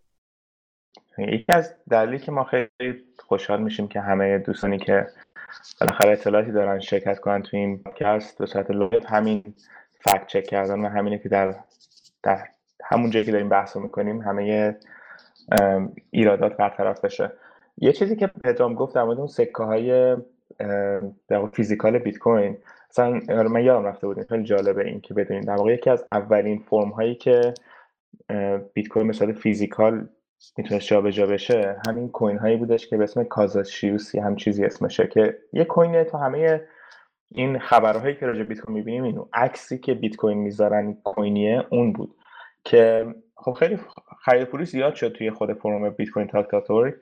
یکی از دلیلی که ما خیلی خوشحال میشیم که همه دوستانی که بالاخره اطلاعاتی دارن شرکت کنن تو این پادکست به صورت لایو همین فکت چک کردن و همینه که در در همون جایی که داریم بحث می‌کنیم همه ایرادات برطرف بشه. یه چیزی که پدرام گفت در مورد اون سکه های در physical بیت کوین مثلا آره، من یادم رفته بودیم خیلی جالبه این که بدونید. در واقع یکی از اولین فرم هایی که بیت کوین مثال physical می‌تونست جابجا بشه همین coin هایی بودش که به اسم Casascius ی هم چیزی اسمشه که یه coin ه تو همه این خبرهایی که راجع بیت کوین می‌بینیم اینو. عکسی که بیت کوین می‌ذارن coin یه اون بود که خب خیلی خرید فروش زیاد شد توی خود forum Bitcointalk.org.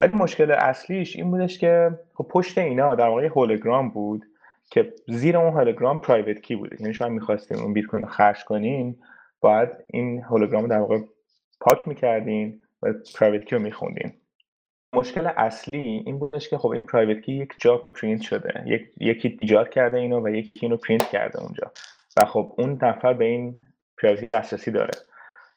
ولی مشکل اصلیش این بودش که خب پشت اینا در واقع هولوگرام بود که زیر اون هولوگرام private key بود یعنی شما می‌خواستیم اون بیت کوین رو خرج کنین باید این هولوگرام در واقع پاک می‌کردین. private key رو میخوندین مشکل اصلی این بودش که خب این private key یک جا پرینت شده. یک، یکی ایجاد کرده اینو و یکی اینو پرینت کرده اونجا. و خب اون نفر به این پرایوتی دسترسی داره.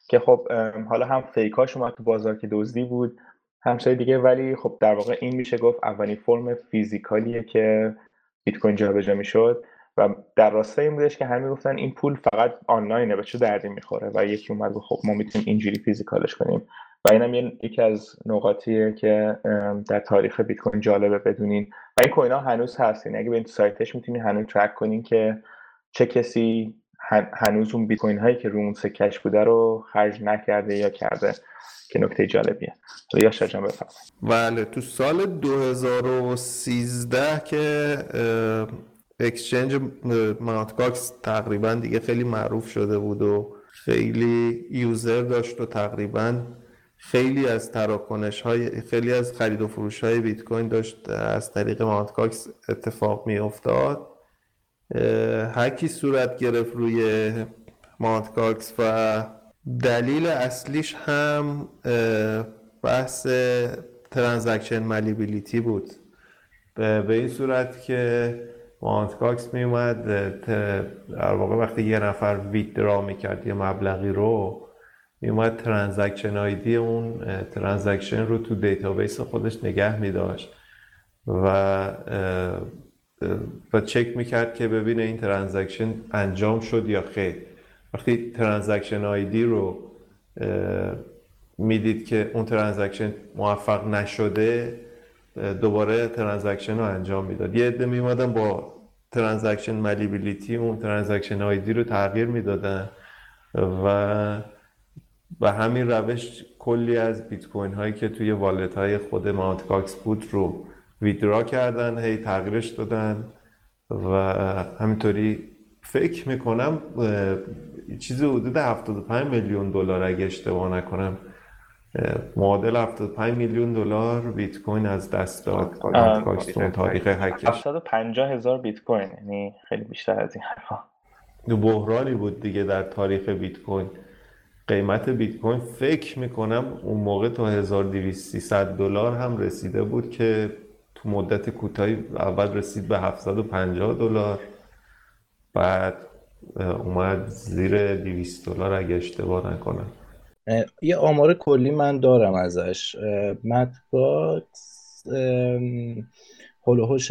که خب حالا هم فیکاش اومد تو بازار که دزدی بود همسایه دیگه ولی خب در واقع این میشه گفت اولین فرم فیزیکالیه که بیت کوین جابجا می‌شد. و در راستای این بودش که همه گفتن این پول فقط آنلاینه به چه دردی می‌خوره؟ و یکی اومد گفت خب ما می‌تونیم اینجوری فیزیکالش کنیم. و اینم یکی از نقاطیه که در تاریخ بیت کوین جالبه بدونین. و این coin ها هنوز هستین اگه به سایتش می‌تونین هنوز track کنین که چه کسی هنوز اون بیت کوین هایی که رو اون سکه‌ش بوده رو خرج نکرده یا کرده که نکته جالبیه. یاشا جان بفرمایید. بله تو سال 2013 که exchange Mt. Gox تقریبا دیگه خیلی معروف شده بود و خیلی user داشت و تقریبا خیلی از تراکنش های خیلی از خرید و فروش های بیت کوین داشت از طریق Mt. Gox اتفاق می افتاد هکی صورت گرفت روی Mt. Gox و دلیل اصلیش هم بحث transaction malleability بود. به این صورت که Mt. Gox می اومد در واقع وقتی یه نفر withdraw می‌کرد یه مبلغی رو می اومد transaction ID اون transaction رو تو database خودش نگه می داشت و و چک می‌کرد که ببینه این transaction انجام شد یا خیر. وقتی transaction ID رو می‌دید که اون transaction موفق نشده دوباره transaction رو انجام می‌داد. یه عده میومدن با transaction malleability اون transaction ID رو تغییر می‌دادن و به همین روش کلی از بیت کوین هایی که توی والت های خود ماونت کاکس بود رو ویدرا کردن هی تغییرش دادن و همینطوری فکر می‌کنم چیزی حدود 75 میلیون دلار اگه اشتباه نکنم معادل 75 میلیون دلار بیت کوین از دست داد. کاکستون تاریخ هکش. 750 هزار بیت کوین یعنی خیلی بیشتر از این حرفا. بحرانی بود دیگه در تاریخ بیت کوین قیمت بیت کوین فکر می‌کنم اون موقع تا 1200 دلار هم رسیده بود که تو مدت کوتاهی اول رسید به 750 دلار بعد اومد زیر 200 دلار اگه اشتباه نکنم. یه آمار کلی من دارم ازش. مطبوعات هلوهوش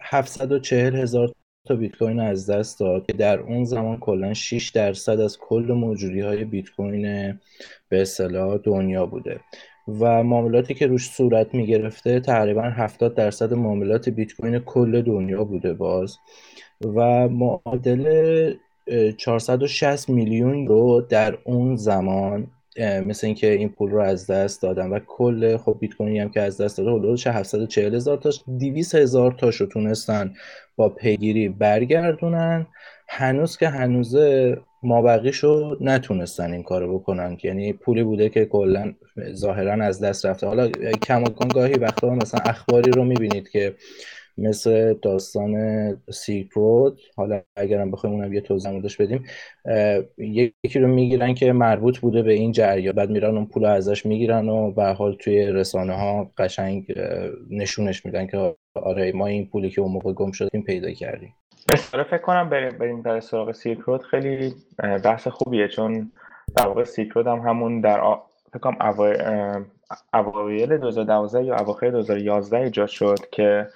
740 هزار تا بیت کوین از دست داد که در اون زمان کلا 6 درصد از کل موجودی های بیت کوین به اصطلاح دنیا بوده و معاملاتی که روش صورت می گرفته تقریبا 70 درصد معاملات بیت کوین کل دنیا بوده باز و معادل 460 میلیون رو در اون زمان مثل اینکه این پول رو از دست دادن و کل خب بیت کوینی هم که از دست داده حدود 740 هزار تاش 200 هزار تاش رو تونستن با پیگیری برگردونن. هنوز که هنوزه مابقیش رو نتونستن این کارو بکنن. یعنی پولی بوده که کلا ظاهرا از دست رفته. حالا کماکان گاهی وقتا مثلا اخباری رو می‌بینید که مثل داستان سیلک رود حالا اگرم بخوایم اونم یه توضیح موردش بدیم یکی رو می‌گیرن که مربوط بوده به این جریان. بعد میرن اون پول ازش می‌گیرن و به حال توی رسانه ها قشنگ نشونش میدن که آره ما این پولی که اون موقع گم شدیم پیدا کردیم. بسیار فکر کنم بریم بریم در سراغ سیلک خیلی بحث خوبیه چون در واقع سیلک هم همون در آ... فکر کنم اوایل 2012 یا اواخر 2011 ایجاد شد که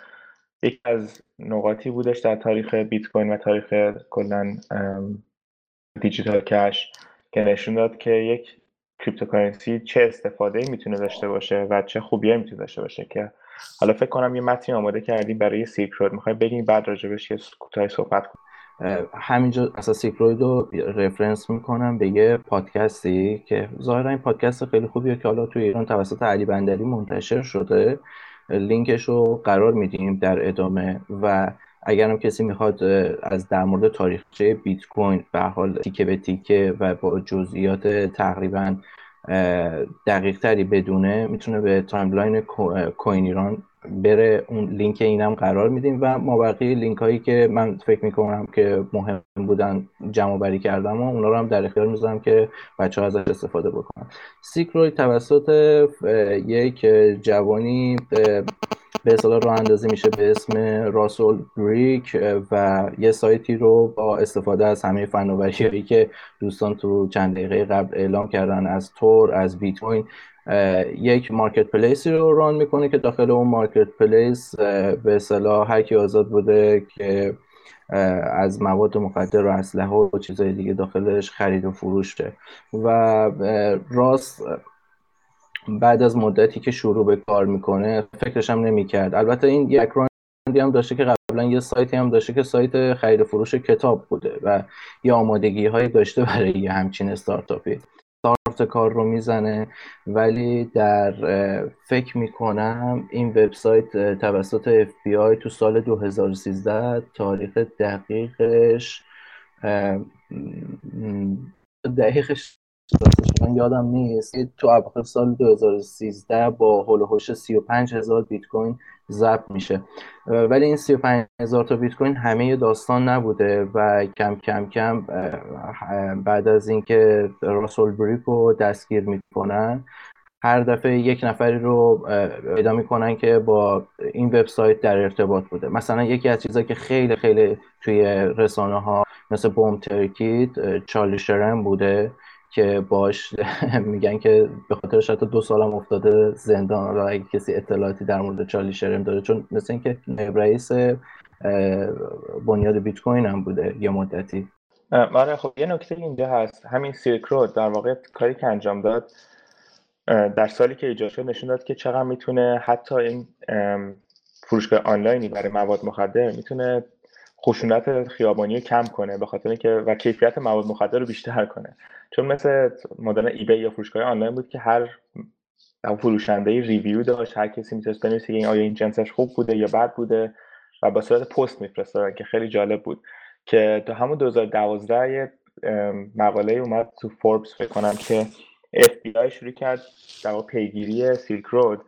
یکی از نقاطی بودش در تاریخ بیت کوین و تاریخ کلا دیجیتال کش که نشون داد که یک cryptocurrency چه استفاده می‌تونه داشته باشه و چه خوبیایی می‌تونه داشته باشه که حالا فکر کنم یه متنی آماده کردی برای Silk Road می‌خوای بگیم بعد راجبش یه کوتاه صحبت کنیم. همینجا اصلا Silk Road رو reference می‌کنم به یه پادکستی که ظاهرا این پادکست خیلی خوبیه که حالا توی ایران توسط علی بندری منتشر شده. لینکش رو قرار میدیم در ادامه و اگرم کسی می‌خواد از در مورد تاریخچه بیت کوین به حال تیکه به تیکه و با جزئیات تقریبا دقیق تری بدونه می‌تونه به timeline کوین ایران بره. اون لینک اینم قرار میدیم و ما بقیه لینک هایی که من فکر می‌کنم که مهم بودن جمع آوری کردم و اونا رو هم در اختیار می‌ذارم که بچه ها ازش استفاده بکنن. Silk Road توسط یک جوانی به اصطلاح راه اندازی میشه به اسم Ross Ulbricht و یه سایتی رو با استفاده از همه فناوری که دوستان تو چند دقیقه قبل اعلام کردن از تور از بیت کوین یک marketplace ی رو run می‌کنه که داخل اون marketplace به اصطلاح هر کی آزاد بوده که از مواد مخدر و اسلحه و چیزهای دیگه داخلش خرید و فروشه. و راس بعد از مدتی که شروع به کار می‌کنه فکرش هم نمی‌کرد. البته این background ی هم داشته که قبلا یه سایتی هم داشته که سایت خرید فروش کتاب بوده و یه آمادگی های داشته برای یه همچین استارتاپی. استارت کار رو می‌زنه ولی در فکر می‌کنم این وبسایت توسط FBI تو سال 2013 تاریخ دقیقش دقیقش من یادم نیست تو اواخر سال 2013 با هول هوش 35 هزار بیت کوین ضبط میشه. ولی این 35 هزار تا بیت کوین همه داستان نبوده و کم کم کم بعد از اینکه راسول بریک رو دستگیر می‌کنن هر دفعه یک نفری رو پیدا می‌کنن که با این وبسایت در ارتباط بوده. مثلا یکی از چیزهایی که خیلی خیلی توی رسانه ها مثل بوم ترکید چارلی بوده. که باش میگن که به خاطرش حتی دو سالم افتاده زندان حالا اگه کسی اطلاعاتی در مورد چارلی شرم داره چون مثل اینکه رئیس بنیاد بیت کوین هم بوده یه مدتی. آره خب یه نکته اینجا هست. همین سیلک رود در واقع کاری که انجام داد در سالی که ایجاد شد نشون داد که چقدر می‌تونه حتی این فروشگاه آنلاینی برای مواد مخدر می‌تونه خشونت خیابانی رو کم کنه به خاطر اینکه و کیفیت مواد مخدر رو بیشتر کنه. چون مثل مدل ایبی یا فروشگاه آنلاین بود که هر فروشنده review داشت هر کسی می‌تونست بنویسه این آیا این جنسش خوب بوده یا بد بوده و به صورت پست میفرستادن که خیلی جالب بود که تا همون 2012 یه مقاله اومد تو فوربس فکر کنم که FBI شروع کرد در پیگیری Silk Road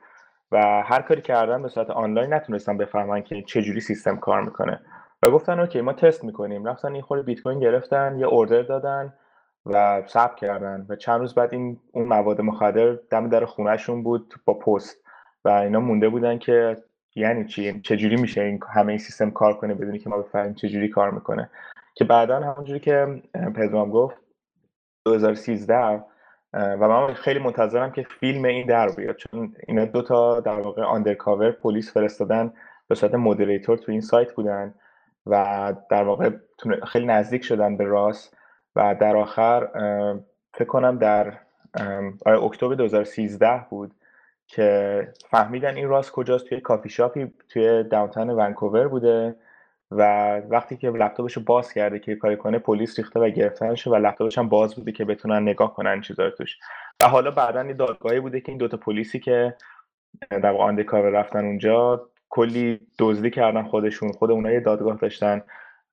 و هر کاری کردن به صورت آنلاین نتونستن بفهمن که چجوری سیستم کار می‌کنه. و گفتن OK ما تست می‌کنیم. رفتن این خود بیت کوین گرفتن یه order دادن و ثبت کردن. و چند روز بعد این اون مواد مخدر دم در خونهشون بود با پست. و اینا مونده بودن که یعنی چی؟ چجوری میشه این همه این سیستم کار کنه بدونی که ما بفهمیم چجوری کار می‌کنه. که بعدا همونجوری که پدرام گفت 2013 و من خیلی منتظرم که فیلم این در بیاد. چون اینا دو تا در واقع آندرکاور پلیس فرستادن به صورت مدریتور تو این سایت بودن و در واقع خیلی نزدیک شدن به راس و در آخر فکر کنم در اکتبر 2013 بود که فهمیدن این راست کجاست توی کافی شاپی توی داونتاون ونکوور بوده و وقتی که لپتاپش باز کرده که کاری کنه پلیس ریخته و گرفتنش و لپتاپش هم باز بوده که بتونن نگاه کنن چیزا توش. و حالا بعدا یه دادگاهی بوده که این دوتا پلیسی که در واقع رفتن اونجا کلی دزدی کردن خودشون. خود اونها یه دادگاه داشتن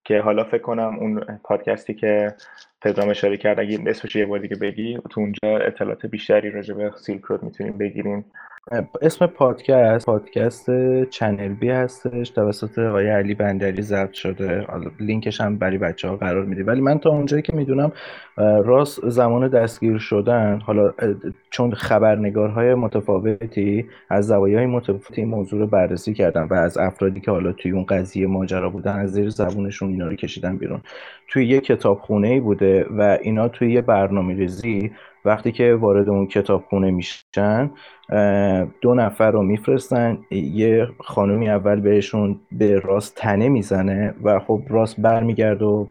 که حالا فکر کنم اون پادکستی که پدرام اشاره کرد اگه اسمش یه بار دیگه بگی تو اونجا اطلاعات بیشتری راجع به سیلک رود می‌تونیم بگیریم. اسم پادکست پادکست چنل بی هستش. توسط آقای علی بندری ضبط شده. لینکش هم برای بچه ها قرار میده ولی من تا اونجایی که می‌دونم راست زمان دستگیر شدن حالا چون خبرنگارهای متفاوتی از زوایای متفاوتی موضوع رو بررسی کردن و از افرادی که حالا توی اون قضیه ماجرا بودن از زیر زبونشون اینا رو کشیدن بیرون. توی یه کتابخونه ای بوده و اینا توی یه برنامه ریزی وقتی که وارد اون کتابخونه میشن دو نفر رو میفرستن. یه خانومی اول بهشون به راست تنه می‌زنه و خب راست برمیگرده و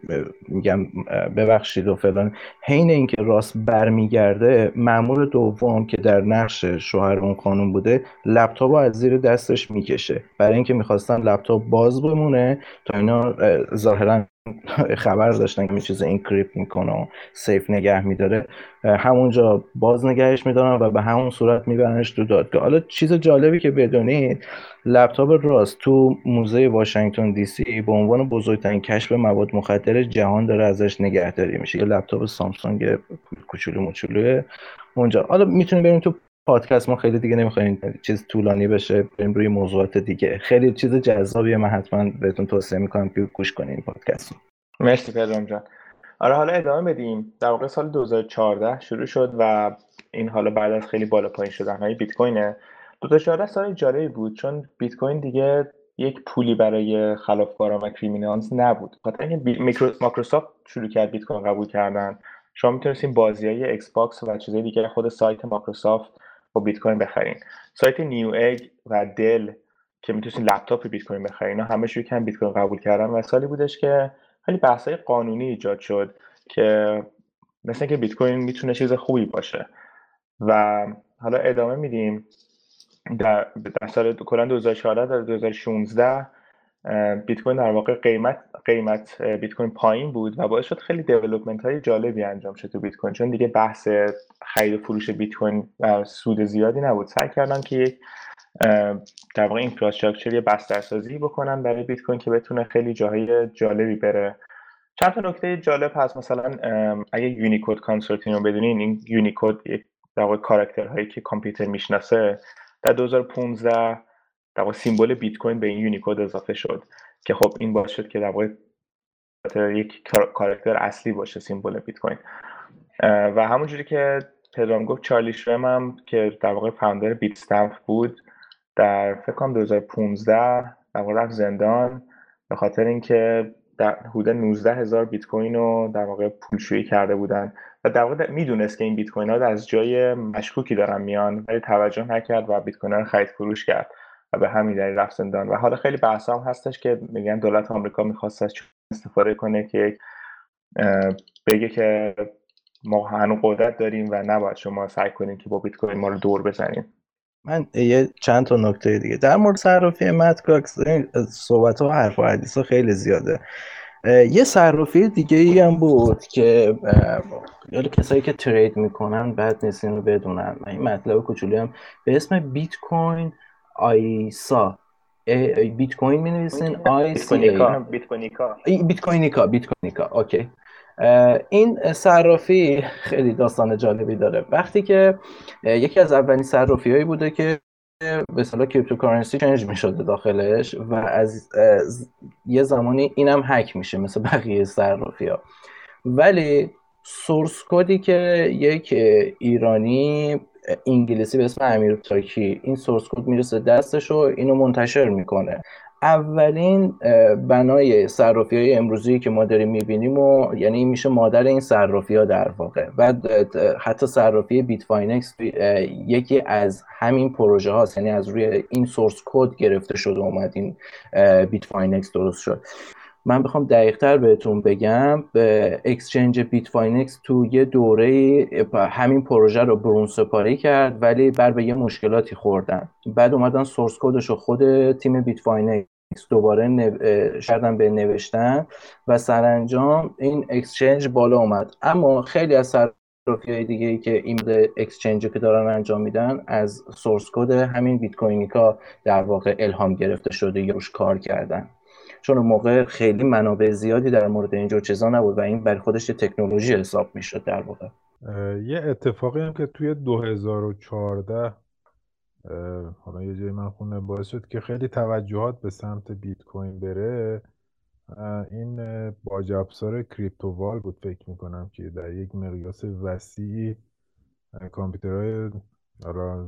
میگم ببخشید و فلان. حین اینکه راس برمیگرده مامور دوم که در نقش شوهر اون خانم بوده لپتاپ از زیر دستش می‌کشه. برای اینکه می‌خواستن لپتاپ باز بمونه. تا اینا ظاهرا خبر داشتن که چیز encrypt می‌کنه و safe نگه میداره. همونجا باز نگهش میدارن و به همون صورت میبرنش تو دادگاه حالا چیز جالبی که بدونید لپتاپ راس تو موزه واشنگتن دی سی به عنوان بزرگترین کشف مواد مخدر جهان داره ازش نگهداری میشه. یه لپتاپ سامسونگ کوچولو موچولوه اونجا. حالا می‌تونیم بریم تو پادکست. ما خیلی دیگه نمی‌خوایم چیز طولانی بشه. بریم روی موضوعات دیگه. خیلی چیز جذابیه. من حتما بهتون توصیه می‌کنم که گوش کنین پادکست مرسی پدرام جان. آره حالا ادامه بدیم. در واقع سال 2014 شروع شد و این حالا بعد از خیلی بالا پایین شدن های بیت کوینه. 2014 سال جالبی بود چون بیت کوین دیگه یک پولی برای خلافکاران و criminals نبود. خاطر اینکه مایکروسافت شروع کرد بیت کوین قبول کردن. شما می‌تونستین بازی های Xbox و چیزهای دیگه خود سایت مایکروسافت با بیت کوین بخرین. سایت Newegg و Dell که می‌تونستین لپتاپ بیت کوین بخرین اینا همه شروع کردن بیت کوین قبول کردن. و سالی بودش که خیلی بحثای قانونی ایجاد شد که مثل که بیت کوین می‌تونه چیز خوبی باشه. و حالا ادامه میدیم. در, در سال کلا 2014 تا 2016 بیت کوین در واقع قیمت قیمت بیت کوین پایین بود و باعث شد خیلی development های جالبی انجام شد تو بیت کوین چون دیگه بحث خرید و فروش بیت کوین سود زیادی نبود. سعی کردن که یک در واقع infrastructure یه بسترسازی بکنن برای بیت کوین که بتونه خیلی جاهای جالبی بره. چند تا نکته جالب هست. مثلا اگه Unicode Consortium رو بدونین این یونیکود یک در واقع کاراکتر هایی که کامپیوتر می‌شناسه در 2015 در واقع سیمبل بیت کوین به این یونیکود اضافه شد که خب این باعث شد که در واقع یک کاراکتر اصلی باشه سیمبل بیت کوین. و همونجوری که پدرام گفت چارلی شرم هم که در واقع فاوندر بیت استمپ بود در فکر کنم 2015 در واقع رفت زندان به خاطر اینکه در حدود 19 هزار بیت کوین رو در واقع پولشویی کرده بودن. و در واقع می‌دونست که این بیت کوین ها از جای مشکوکی دارن میان ولی توجه نکرد و بیت کوین رو خرید فروش کرد و به همین دلیل رفت زندان. و حالا خیلی بحث هم هستش که میگن دولت آمریکا می‌خواست از استفاده کنه که بگه که ما هنوز قدرت داریم و نباید شما سعی کنیم که با بیت کوین ما رو دور بزنیم من یه چند تا نکته دیگه. در مورد صرافی متکاکس صحبت ها و حرف و حدیث ها خیلی زیاده. یه صرافی دیگه ای هم بود که یاد کسایی که ترید می‌کنن بعد نیست رو بدونن. این مطلب کوچولی هم به اسم بیت کوین آیسا. بیت کوین می نویسین آی سی بیت کوینیکا بیت کوینیکا بیت کوینیکا اوکی. این صرافی خیلی داستان جالبی داره. وقتی که یکی از اولین صرافی هایی بوده که به اصطلاح کریپتوکارنسی چنج می شده داخلش و از, یه زمانی اینم هک میشه مثل بقیه صرافی ها ولی سورس کدی که یک ایرانی انگلیسی به اسم امیر تاکی این source code می‌رسه دستش و اینو منتشر می‌کنه. اولین بنای صرافی های امروزی که ما داریم می‌بینیم و یعنی میشه مادر این صرافی ها در واقع. و حتی صرافی بیت فاینکس یکی از همین پروژه هاست. یعنی از روی این source code گرفته شده اومد این بیت فاینکس درست شد. من بخوام دقیقتر بهتون بگم به exchange بیت فاینکس تو یه دوره همین پروژه رو برون سپاری کرد ولی بر به یه مشکلاتی خوردن. بعد اومدن source code ش رو خود تیم بیت فاینکس دوباره نو... شدن به نوشتن و سرانجام این exchange بالا اومد. اما خیلی از صرافی های دیگه ای که این exchange که دارن انجام میدن از source code همین بیت کوینیکا در واقع الهام گرفته شده یا روش کار کردن. چون اون موقع خیلی منابع زیادی در مورد اینجور چیزا نبود و این بر خودش تکنولوژی حساب می‌شد در واقع. یه اتفاقی هم که توی 2014 حالا یه جایی من خونه باعث شد که خیلی توجهات به سمت بیت کوین بره این باج افزار CryptoWall بود فکر می‌کنم که در یک مقیاس وسیعی کامپیوترهای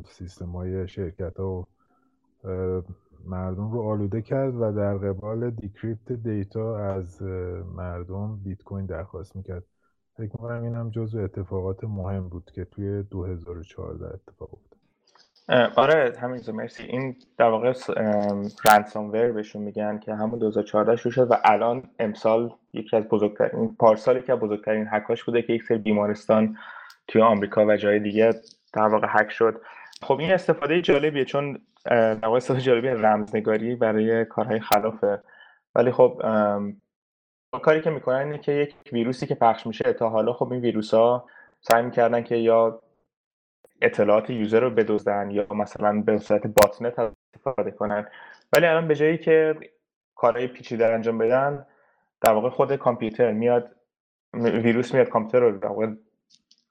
سیستم های شرکت ها و مردم رو آلوده کرد و در قبال decrypt data از مردم بیت کوین درخواست می‌کرد. فکر کنم این هم جزو اتفاقات مهم بود که توی 2014 اتفاق افتاد. آره همین مرسی. این در واقع رنسامور بهشون میگن که همون 2014 شروع شد و الان امسال یکی از بزرگترین پارسال یکی از بزرگترین حکاش بوده که یک سری بیمارستان توی آمریکا و جای دیگه در واقع حک شد. خب این استفاده جالبیه چون در استفاده جالبی رمزنگاری برای کارهای خلافه. ولی خب کاری که می‌کنن اینه که یک ویروسی که پخش میشه تا حالا خب این ویروس ها سعی می‌کردن که یا اطلاعات یوزر رو بدزدن یا مثلا به صورت باتنت استفاده کنن. ولی الان به جایی که کارهای پیچیده انجام بدن در واقع خود کامپیوتر میاد ویروس میاد کامپیوتر رو در واقع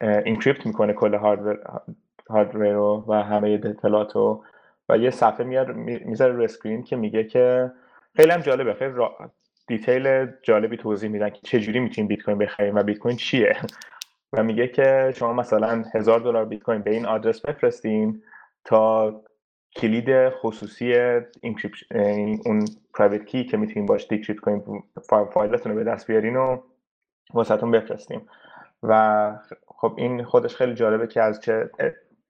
اینکریپت می‌کنه کل هاردور رو و همه اطلاعات رو و یه صفحه میاد می‌ذاره رو screen که میگه که خیلی هم جالبه خیلی detail جالبی توضیح میدن که چجوری می‌تونیم بیت کوین بخریم و بیت کوین چیه. و میگه که شما مثلا هزار دلار بیت کوین به این آدرس بفرستین تا کلید خصوصی اون private key که می‌تونیم باش decrypt کنیم فایلتون رو به دست بیارین و واسهتون بفرستیم. و خب این خودش خیلی جالبه که از چه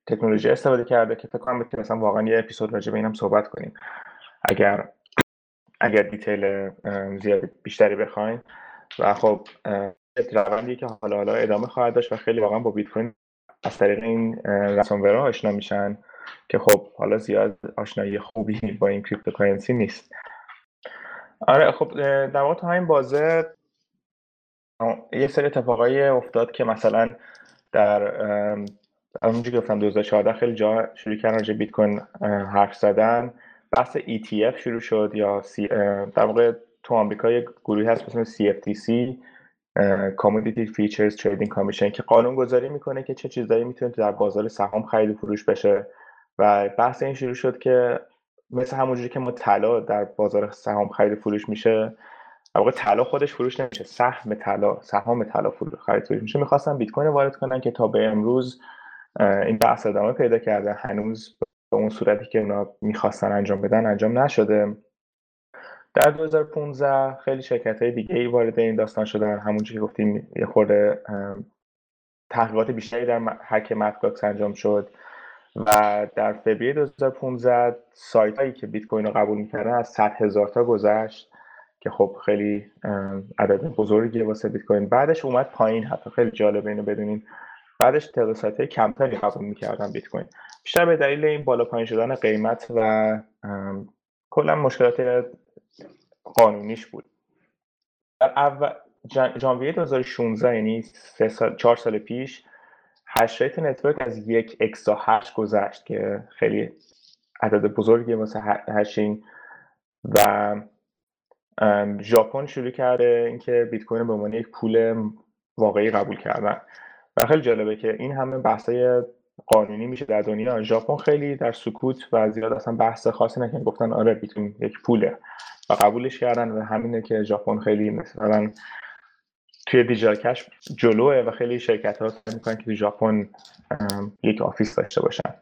تکنولوژی استفاده کرده که فکر کنم می‌تونیم مثلا واقعا یه اپیزود راجع به اینم صحبت کنیم. اگر اگر detail زیاد بیشتری بخواین. و خب روندی که حالا حالا ادامه خواهد داشت و خیلی واقعا با بیت کوین از طریق این ransomware ها آشنا میشن که خب حالا زیاد آشنایی خوبی با این cryptocurrency نیست. آره خب در واقع تو همین بازه یه سری اتفاقایی افتاد که مثلا در همونجوری گفتم 2014 خیلی جا شروع کردن راجع بیت کوین حرف زدن. بحث ETF شروع شد یا در واقع تو آمریکا یک گروهی هست مثل CFTC Commodity Features Trading Commission که قانون گذاری می‌کنه که چه چیزایی می‌تونه در بازار سهام خرید و فروش بشه. و بحث این شروع شد که مثل همونجوری که ما طلا در بازار سهام خرید و فروش میشه واقع طلا خودش فروش نمیشه سهم طلا سهام طلا فروش خرید فروش میشه. می‌خواستن بیت کوین وارد کنن که تا به امروز این بحث ادامه پیدا کرده. هنوز به اون صورتی که اونا می‌خواستن انجام بدن انجام نشده. در 2015 خیلی شرکت های دیگه ای وارد این داستان شدن. همونجوری که گفتیم یه خورده تحقیقات بیشتری در حک متگاکس انجام شد. و در فوریه 2015 سایت هایی که بیت کوین رو قبول می‌کردن از 100 هزار تا گذشت که خب خیلی عدد بزرگیه واسه بیت کوین. بعدش اومد پایین حتی. خیلی جالبه اینو بدونین. بعدش سایت های کمتری قبول می‌کردن بیت کوین. بیشتر به دلیل این بالا پایین شدن قیمت و کلا مشکلات قانونیش بود. در اول ژانویه 2016 یعنی سه سال چهار سال پیش hash rate network از یک exahash گذشت که خیلی عدد بزرگی واسه hashing و ژاپن شروع کرده اینکه بیت کوین به عنوان یک پول واقعی قبول کردن. خیلی جالبه که این همه بحثای قانونی میشه در دنیا. ژاپن خیلی در سکوت و زیاد اصلا بحث خاصی نکردن گفتن آره بیت کوین یک پوله و قبولش کردن و همینه که ژاپن خیلی مثلا توی digital cash جلوه و خیلی شرکت ها می‌کنن که توی ژاپن یک office داشته باشن.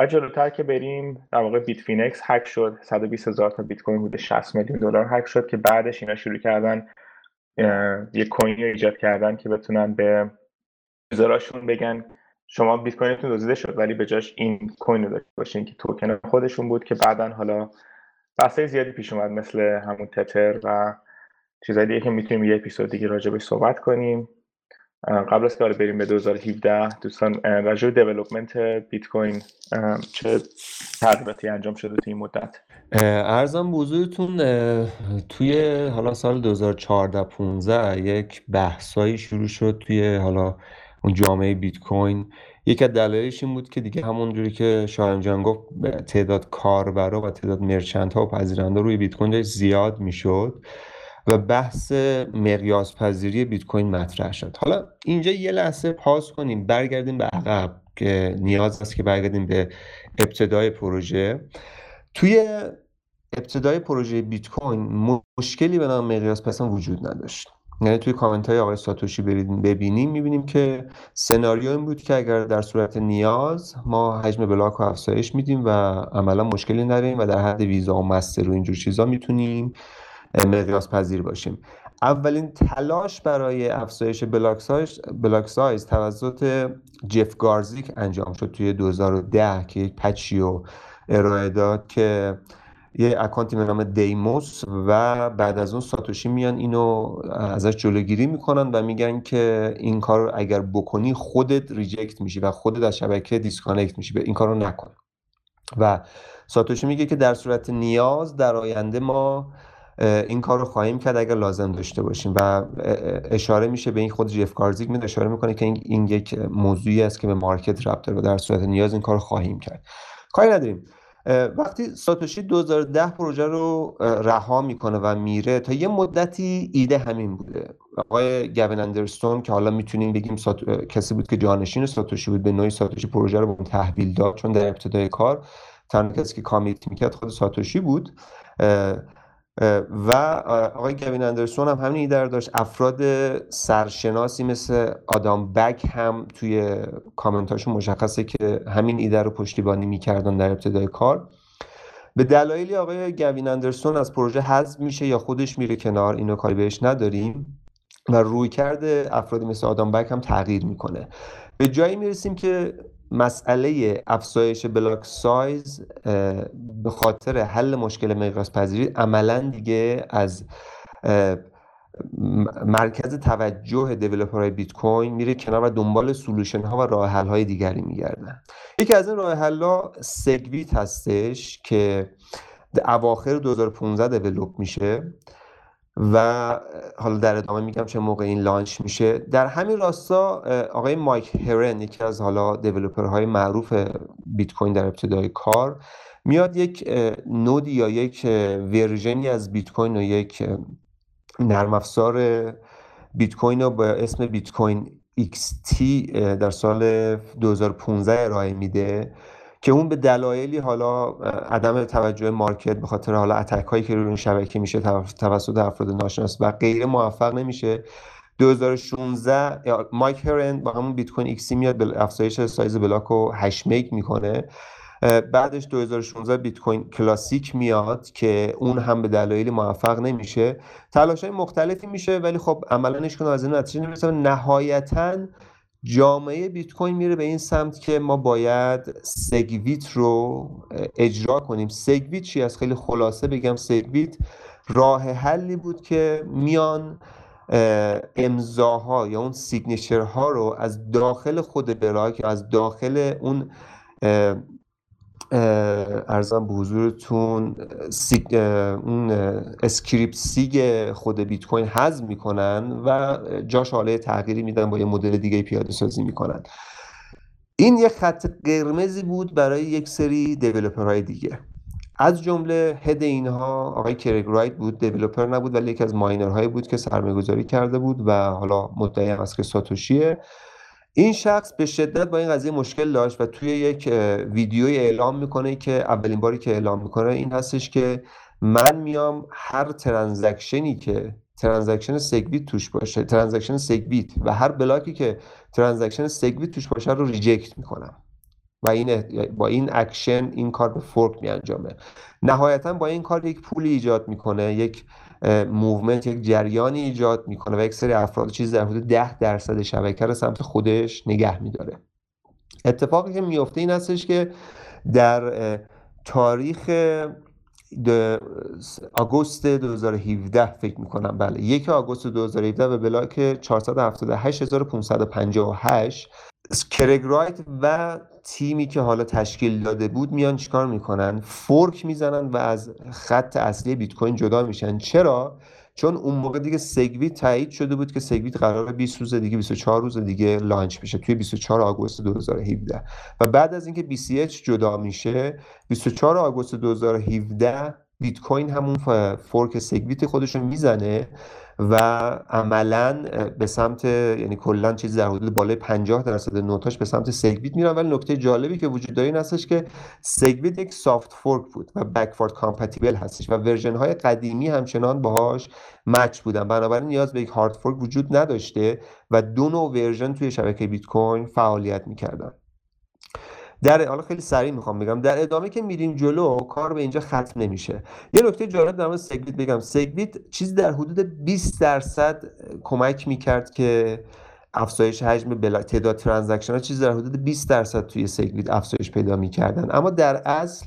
و جلوتر که بریم در واقع بیت‌فاینکس هک شد. 120 هزار تا بیت کوین بوده 60 میلیون دلار هک شد که بعدش اینا شروع کردن یک کوینی ایجاد کردن که بتونن به user اشون بگن شما بیت کوینتون دزدیده شد ولی به جاش این coin رو داشته باشین که توکن خودشون بود که بعدا حالا بحثای زیادی پیش اومد مثل همون تتر و چیزهای دیگه که می‌تونیم یه اپیزود دیگه راجع صحبت کنیم. قبل از که بریم به 2017 دوستان راجع به دیولپمنت بیت کوین چه تغییراتی انجام شده توی این مدت؟ ارزم بزرگتون توی حالا سال 2014 15 یک بحثایی شروع شد توی حالا اون جامعه بیت کوین یکی از دلایلش این بود که دیگه همونجوری که شایان جان گفت تعداد کاربرا و تعداد مرچنت ها و پذیرنده روی بیت کوین زیاد می‌شد و بحث مقیاس پذیری بیت کوین مطرح شد. حالا اینجا یه لحظه پاس کنیم برگردیم به عقب که نیاز است که برگردیم به ابتدای پروژه. توی ابتدای پروژه بیت کوین مشکلی به نام مقیاس پسان وجود نداشت. یعنی توی کامنت های آقای ساتوشی برید ببینیم. می‌بینیم که سناریو این بود که اگر در صورت نیاز ما حجم بلاک رو افزایش میدیم و عملا مشکلی نداریم و در حد ویزا و مستر و اینجور چیزا می‌تونیم مقیاس پذیر باشیم. اولین تلاش برای افزایش block size, block size توسط جف گارزیک انجام شد توی 2010 که یک patch ی رو ارائه داد که یه اکانتی به نام theymos و بعد از اون ساتوشی میان اینو ازش جلوگیری می‌کنن و میگن که این کار اگر بکنی خودت reject میشی و خودت از شبکه disconnect میشی. این کار رو نکن. و ساتوشی میگه که در صورت نیاز در آینده ما این کار رو خواهیم کرد اگر لازم داشته باشیم. و اشاره میشه به این خود جف کارزیک میده اشاره می‌کنه که این یک موضوعی است که به مارکت ربط داره و در صورت نیاز این کار رو خواهیم کرد. کاری نداریم. وقتی ساتوشی 2010 پروژه رو رها می‌کنه و میره تا یه مدتی ایده همین بوده. آقای گوین اندرستون که حالا می‌تونیم بگیم کسی بود که جانشین ساتوشی بود به نوعی ساتوشی پروژه رو به تحویل داد چون در ابتدای کار تنها کسی که کامیت می‌کرد خود ساتوشی بود. و آقای گوین اندرسون هم همین ایده داشت. افراد سرشناسی مثل آدام بک هم توی کامنتاشون مشخصه که همین ایده رو پشتیبانی می‌کردن در ابتدای کار. به دلایلی آقای گوین اندرسون از پروژه حذف میشه یا خودش میره کنار اینو کاری بهش نداریم. و رویکرد افرادی مثل آدام بک هم تغییر می‌کنه. به جایی می‌رسیم که مسئله افزایش block size به خاطر حل مشکل مقیاس پذیری عملا دیگه از مرکز توجه developer های بیت کوین میره کنار و دنبال solution ها و راه حل های دیگری میگردن. یکی از این راه حل ها SegWit هستش که اواخر 2015 develop میشه. و حالا در ادامه میگم چه موقع این لانچ میشه. در همین راستا آقای مایک هرن یکی از حالا دیولپرهای معروف بیت کوین در ابتدای کار میاد یک نودی یا یک ورژنی از بیت کوین و یک نرم افزار بیت کوین رو با اسم بیت کوین XT در سال 2015 ارائه میده. که اون به دلایلی حالا عدم توجه market به خاطر حالا attack هایی که روی این شبکه میشه توسط افراد ناشناس و غیر موفق نمیشه. 2016 مایک هرن با همون Bitcoin XT میاد به افزایش سایز بلاک رو 8 مگ می‌کنه. بعدش 2016 Bitcoin Classic میاد که اون هم به دلایلی موفق نمیشه. تلاش های مختلفی میشه ولی خب عملا هیچ از این نتیجه نمی‌رسه. نهایتاً جامعه بیت کوین میره به این سمت که ما باید SegWit رو اجرا کنیم. SegWit چی هست خیلی خلاصه بگم SegWit راه حلی بود که میان امضاها یا اون signature ها رو از داخل خود بلاک از داخل اون عرضم به حضورتون اون scriptSig خود بیت کوین حذف می‌کنن و جاش حالا تغییری میدن با یه مدل دیگه پیاده سازی می‌کنن. این یه خط قرمزی بود برای یک سری developer های دیگه. از جمله head اینها آقای کرگ رایت بود developer نبود ولی یکی از miner هایی بود که سرمایه‌گذاری کرده بود و حالا مدعی است که ساتوشیه. این شخص به شدت با این قضیه مشکل داشت و توی یک ویدیوی اعلام می‌کنه که اولین باری که اعلام می‌کنه این هستش که من میام هر transaction ی که transaction SegWit توش باشه transaction SegWit و هر بلاکی که transaction SegWit توش باشه رو reject می‌کنم و این با این اکشن این کار به fork می انجامه نهایتا با این کار یک pool ی ایجاد می‌کنه یک movement یک جریانی ایجاد می‌کنه و یک سری افراد چیز در حدود ده درصد شبکه رو سمت خودش نگه میداره. اتفاقی که میفته این هستش که در تاریخ آگوست 2017 فکر می‌کنم بله یک آگوست 2017 به بلاک 478558 کرگ رایت و تیمی که حالا تشکیل داده بود میان چیکار می‌کنن؟ fork می‌زنن و از خط اصلی بیت کوین جدا میشن. چرا؟ چون اون موقع دیگه SegWit تایید شده بود که SegWit قرار 20 روز دیگه 24 روز دیگه launch بشه توی 24 آگوست 2017 و بعد از اینکه BCH جدا میشه 24 آگوست 2017 بیت کوین همون fork SegWit خودشون می‌زنه. و عملا به سمت یعنی کلا چیز در حدود بالای 50 درصد node هاش به سمت SegWit میرن. ولی نکته جالبی که وجود داره این هستش که SegWit یک soft fork بود و backward compatible هستش و version های قدیمی همچنان باهاش match بودن. بنابراین نیاز به یک hard fork وجود نداشته و دو نوع version توی شبکه بیت کوین فعالیت می‌کردن. در حالا خیلی سریع می‌خوام بگم. در ادامه که میریم جلو کار به اینجا ختم نمیشه. یه نکته جالب در مورد SegWit بگم. SegWit چیزی در حدود 20 درصد کمک می‌کرد که افزایش حجم بلا... تعداد transaction ها چیزی در حدود 20 درصد توی SegWit افزایش پیدا می‌کردن. اما در اصل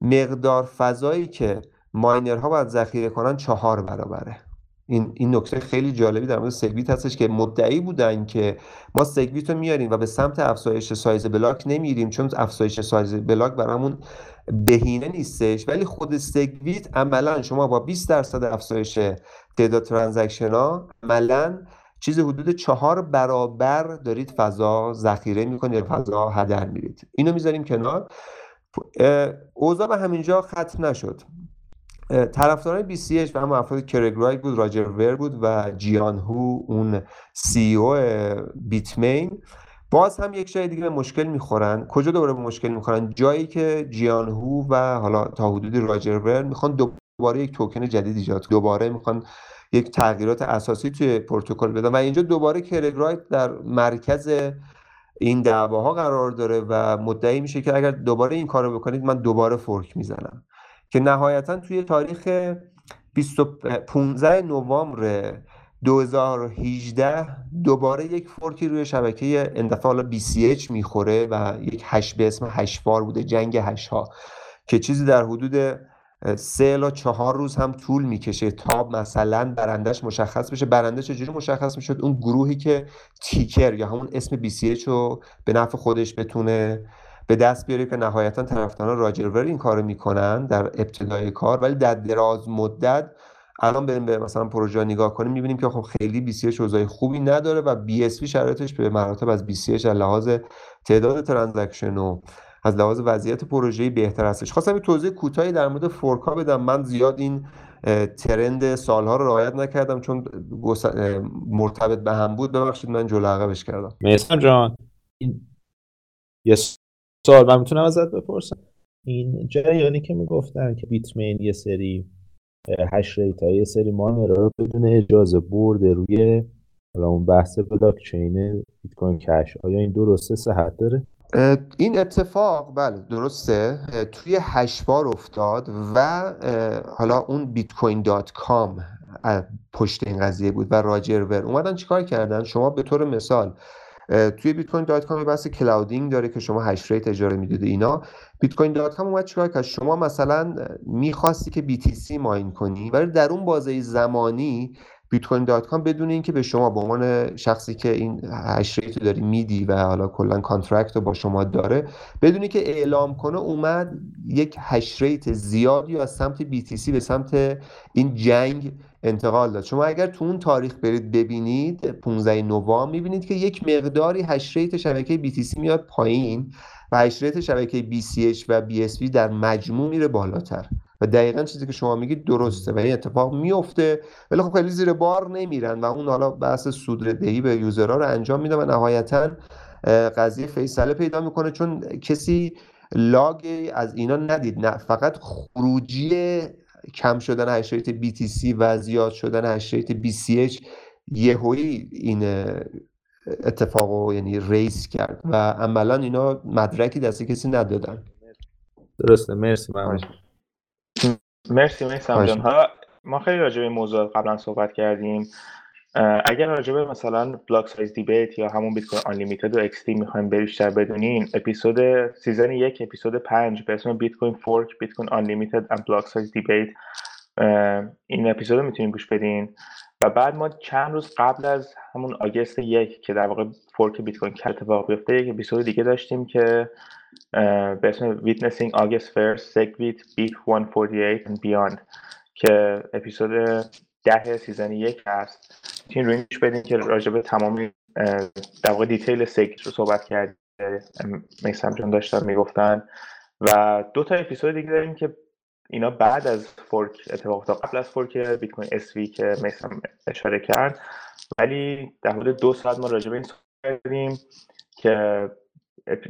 مقدار فضایی که miner ها باید ذخیره کنن چهار برابره. این این نکته خیلی جالبی در مورد SegWit هستش که مدعی بودن که ما SegWit رو میاریم و به سمت افزایش سایز بلاک نمیریم چون افزایش سایز بلاک برامون بهینه نیستش. ولی خود سگویت عملا شما با 20 درصد افزایش تعداد ترانزکشن ها عملا چیز حدود چهار برابر دارید فضا ذخیره می‌کنید یا فضا هدر میرید. اینو می‌ذاریم کنار. اوضاع به همینجا ختم نشد. طرفدارای BCH و هم افراد کرگ بود راجر ور بود و جیان هو اون سی او بیتمین. باز هم یک جای دیگه به مشکل می‌خورن. کجا دوباره به مشکل می‌خورن؟ جایی که جیان هو و حالا تا حدودی راجر ور می‌خوان دوباره یک توکن جدید ایجاد دوباره می‌خوان یک تغییرات اساسی توی پروتکل بدن و اینجا دوباره کرگ در مرکز این دعواها قرار داره و مدعی میشه که اگر دوباره این کارو بکنید من دوباره فورک می‌زنم. که نهایتا توی تاریخ 15 نوامبر 2018 دوباره یک fork ی روی شبکه این دفعه حالا BCH می‌خوره و یک hash به اسم hash war بوده جنگ hash ها که چیزی در حدود سه الی چهار روز هم طول می‌کشه تا مثلا برندش مشخص بشه. برنده چجوری مشخص می‌شد؟ اون گروهی که ticker یا همون اسم BCH رو به نفع خودش بتونه به دست بیاره که نهایتا طرفداران راجر این کارو می‌کنن در ابتدای کار ولی در دراز مدت الان بریم به مثلا پروژه نگاه کنیم می‌بینیم که خب خیلی BCH اوضاع خوبی نداره و BSV شرایطش به مراتب از BCH از لحاظ تعداد transaction و از لحاظ وضعیت پروژه‌ای بهتر هستش. خواستم توضیح کوتاهی در مورد fork ا بدم. من زیاد این روند سالها رو رعایت نکردم چون مرتبط به هم بود. ببخشید من جلو عقبش کردم. میسم جان. یه سوال من می‌تونم ازت بپرسم. این جریانی که می‌گفتن که Bitmain یه سری hash rate یه سری miner رو بدون اجازه برده روی حالا اون بحث بلاک چین Bitcoin Cash آیا این درسته صحت داره؟ این اتفاق بله درسته. توی hash war افتاد و حالا اون Bitcoin.com پشت این قضیه بود و راجر ور. اومدن چیکار کردن؟ شما به طور مثال توی Bitcoin.com بحث clouding داره که شما hash rate اجاره می‌دید اینا. Bitcoin.com اومد چیکار کرد؟ شما مثلا می‌خواستی که BTC mine کنی ولی در اون بازه زمانی Bitcoin.com بدون اینکه به شما به عنوان شخصی که این hash rate داری میدی و حالا کلا contract رو با شما داره بدونی که اعلام کنه اومد یک hash rate زیادی از سمت BTC به سمت این chain انتقال داد. شما اگر تو اون تاریخ برید ببینید 15 نوامبر می‌بینید که یک مقداری hash rate شبکه BTC میاد پایین و hash rate شبکه BCH و BSV در مجموع میره بالاتر. و دقیقا چیزی که شما میگید درسته و این اتفاق میفته ولی خب خیلی زیر بار نمیرن و اون حالا بحث سودردهی به user ها رو انجام میده و نهایتا قضیه فیصله پیدا می‌کنه. چون کسی log از اینا ندید. نه فقط خروجی کم شدن hash rate BTC و زیاد شدن hash rate BCH یهویی این اتفاق یعنی race کرد و عملا اینا مدرکی دست کسی ندادن. درسته مرسی من مرسی مرسی جان ما خیلی راجع به موضوع قبلا صحبت کردیم. اگر راجع به مثلا block size debate یا همون Bitcoin Unlimited و اکس می‌خوایم بیشتر بدونین اپیزود season یک اپیزود پنج به اسم Bitcoin Fork Bitcoin Unlimited and Block Size Debate این اپیزود می‌تونین گوش بدین. و بعد ما چند روز قبل از همون آگست یک که در واقع fork بیت کوین اتفاق بیفته یک اپیزود دیگه داشتیم که به اسم Witnessing August First SegWit BIP 148 and Beyond که اپیزود ده season یک هست. می‌تونین گوش بدین که راجبه تمامی در واقع detail SegWit رو صحبت کرد میسم جان داشتن می‌گفتن. و دو تا اپیزود دیگه داریم که اینا بعد از fork اتفاق افتاد قبل از fork بیت کوین SV که میسم اشاره کرد. ولی در حدود دو ساعت ما راجع به این صحبت کردیم که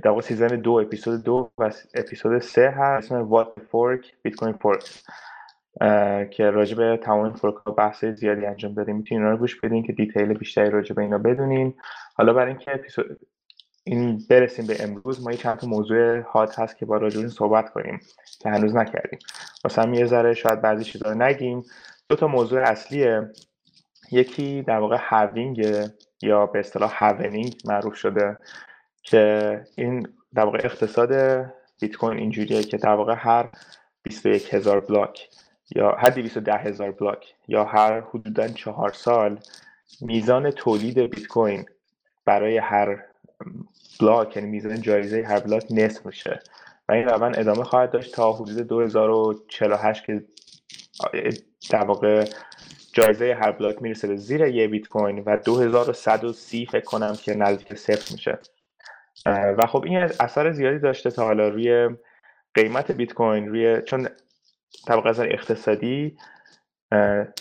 در season دو اپیزود دو و اپیزود سه هست اسم What Fork Bitcoin Fork که راجع به تمام fork ها بحث زیادی انجام دادیم. می‌تونین اینا رو گوش بدین که detail بیشتری راجع به اینا بدونین. حالا برای اینکه این برسیم به امروز ما یه چند تا موضوع hot هست که باید راجعبشون صحبت کنیم که هنوز نکردیم. واسه یه ذره شاید بعضی چیزا رو نگیم. دو تا موضوع اصلیه. یکی در واقع halving یا به اصطلاح halvening معروف شده که این در واقع اقتصاد بیت کوین اینجوریه که در واقع هر 21 هزار block یا هر 210 هزار block یا هر حدودا چهار سال میزان تولید بیت کوین برای هر block یعنی میزان جایزه هر block نصف میشه. و این روند ادامه خواهد داشت تا حدود 2048 که در واقع جایزه هر block می‌رسه به زیر یه بیت کوین و 2130 فکر کنم که نزدیک صفر میشه. و خب این اثر زیادی داشته تا حالا روی قیمت بیت کوین روی چون طبق از اقتصادی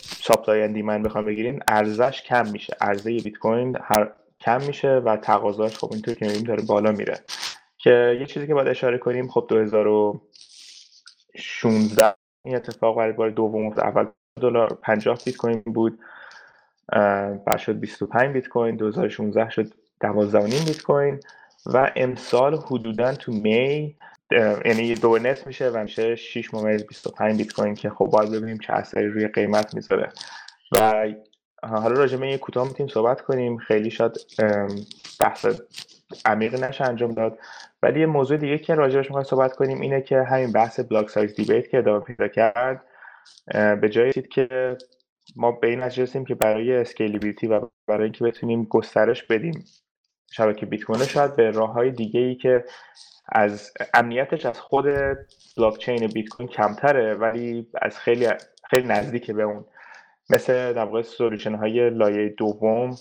supply and demand بخوام بگیریم ارزش کم میشه. عرضه بیت کوین هر کم میشه و تقاضاش خب اینطور که می‌بینیم داره بالا میره. که یه چیزی که باید اشاره کنیم خب 2016 این اتفاق برای بار دوم اول دلار 50 بیت کوین بود بعد شد 25 بیت کوین 2016 شد 12 بیت کوین و امسال حدودا تو می یعنی دو نت میشه و میشه 6 ممیز 25 بیت کوین که خب باید ببینیم چه اثری روی قیمت می‌ذاره. و حالا راجع به این کوتاه می‌تونیم صحبت کنیم. خیلی شاید بحث عمیق نشه انجام داد. ولی یه موضوع دیگه که راجعش می‌خوایم صحبت کنیم اینه که همین بحث block size debate که ادامه پیدا کرد به جایی که ما به این نتیجه که برای scalability و برای اینکه بتونیم گسترش بدیم شبکه بیت کوین شاید به راه های دیگه ای که از امنیتش از خود بلاک چین بیت کوین کمتره ولی از خیلی خیلی نزدیک به اون. مثل در واقع solution های لایه دوم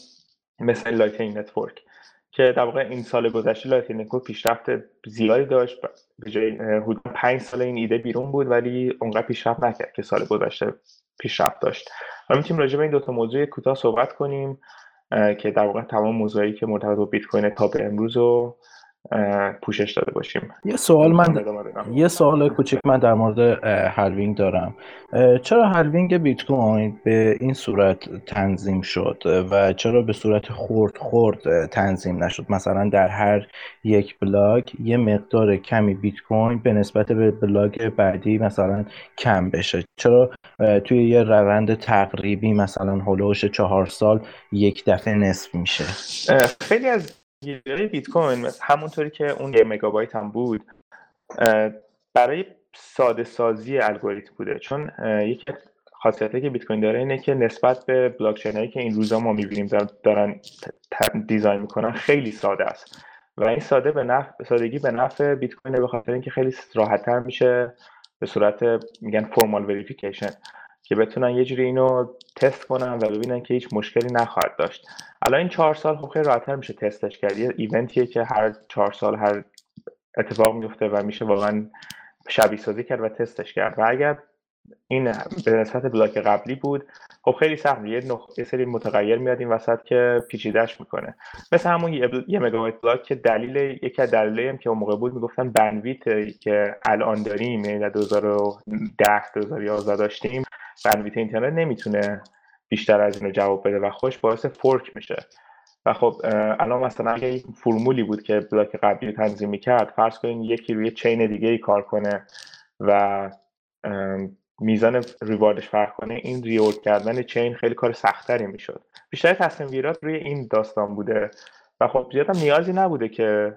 مثل Lightning Network که در واقع این سال گذشته Lightning Network پیشرفت زیادی داشت. به جای حدود 5 سال این ایده بیرون بود ولی اونقدر پیشرفت نکرد که سال گذشته پیشرفت داشت. و می‌تونیم راجع به این دو تا موضوع کوتاه صحبت کنیم. که در واقع تمام موضوعی که مرتبط با بیت کوین تا به امروز رو پوشش داده باشیم. یه سوال من یه سوال کوچیک من در مورد halving دارم. چرا halving بیت کوین به این صورت تنظیم شد؟ و چرا به صورت خورد خورد تنظیم نشد؟ مثلا در هر یک block یه مقدار کمی بیت کوین به نسبت به block بعدی مثلا کم بشه. چرا توی یه روند تقریبی مثلا هلوش چهار سال یک دفعه نصف میشه؟ خیلی از گیری بیت کوین همونطوری که اون یه مگابایت هم بود برای ساده سازی الگوریتم بوده. چون یکی خاصیتی که بیت کوین داره اینه که نسبت به block هایی که این روزا ما می‌بینیم دارن design می‌کنن خیلی ساده است. و این ساده به نفع سادگی به نفع بیت کوین به خاطر اینکه خیلی راحتتر میشه به صورت میگن formal verification که بتونن یه جوری اینو تست کنن و ببینن که هیچ مشکلی نخواهد داشت. الان این چهار سال خب خیلی راحتتر میشه تستش کرد. یه event یه که هر چهار سال هر اتفاق میفته و میشه واقعا شبیه سازی کرد و تستش کرد. و اگر این به نسبت بلاک قبلی بود. خب خیلی سخت. یه, نخ... یه سری متغیر میاد این وسط که پیچیدهش می‌کنه. مثل همون یه, بل... یه مگابایت بلاک که دلیل یکی از دلایلی هم که اون موقع بود می‌گفتن بنویت که الان داریم یعنی در 2010 2011 داشتیم بنویت اینترنت نمی‌تونه بیشتر از اینو جواب بده و خوش باعث فورک میشه. و خب الان مثلا اگه یک فرمولی بود که بلاک قبلی تنظیم می‌کرد فرض کنید یکی روی چین دیگه ای کار کنه و میزان ریواردش فرق کنه این ریورد کردن چین خیلی کار سختتری می‌شد. بیشتر تصمیم گیرات روی این داستان بوده. و خب زیاد هم نیازی نبوده که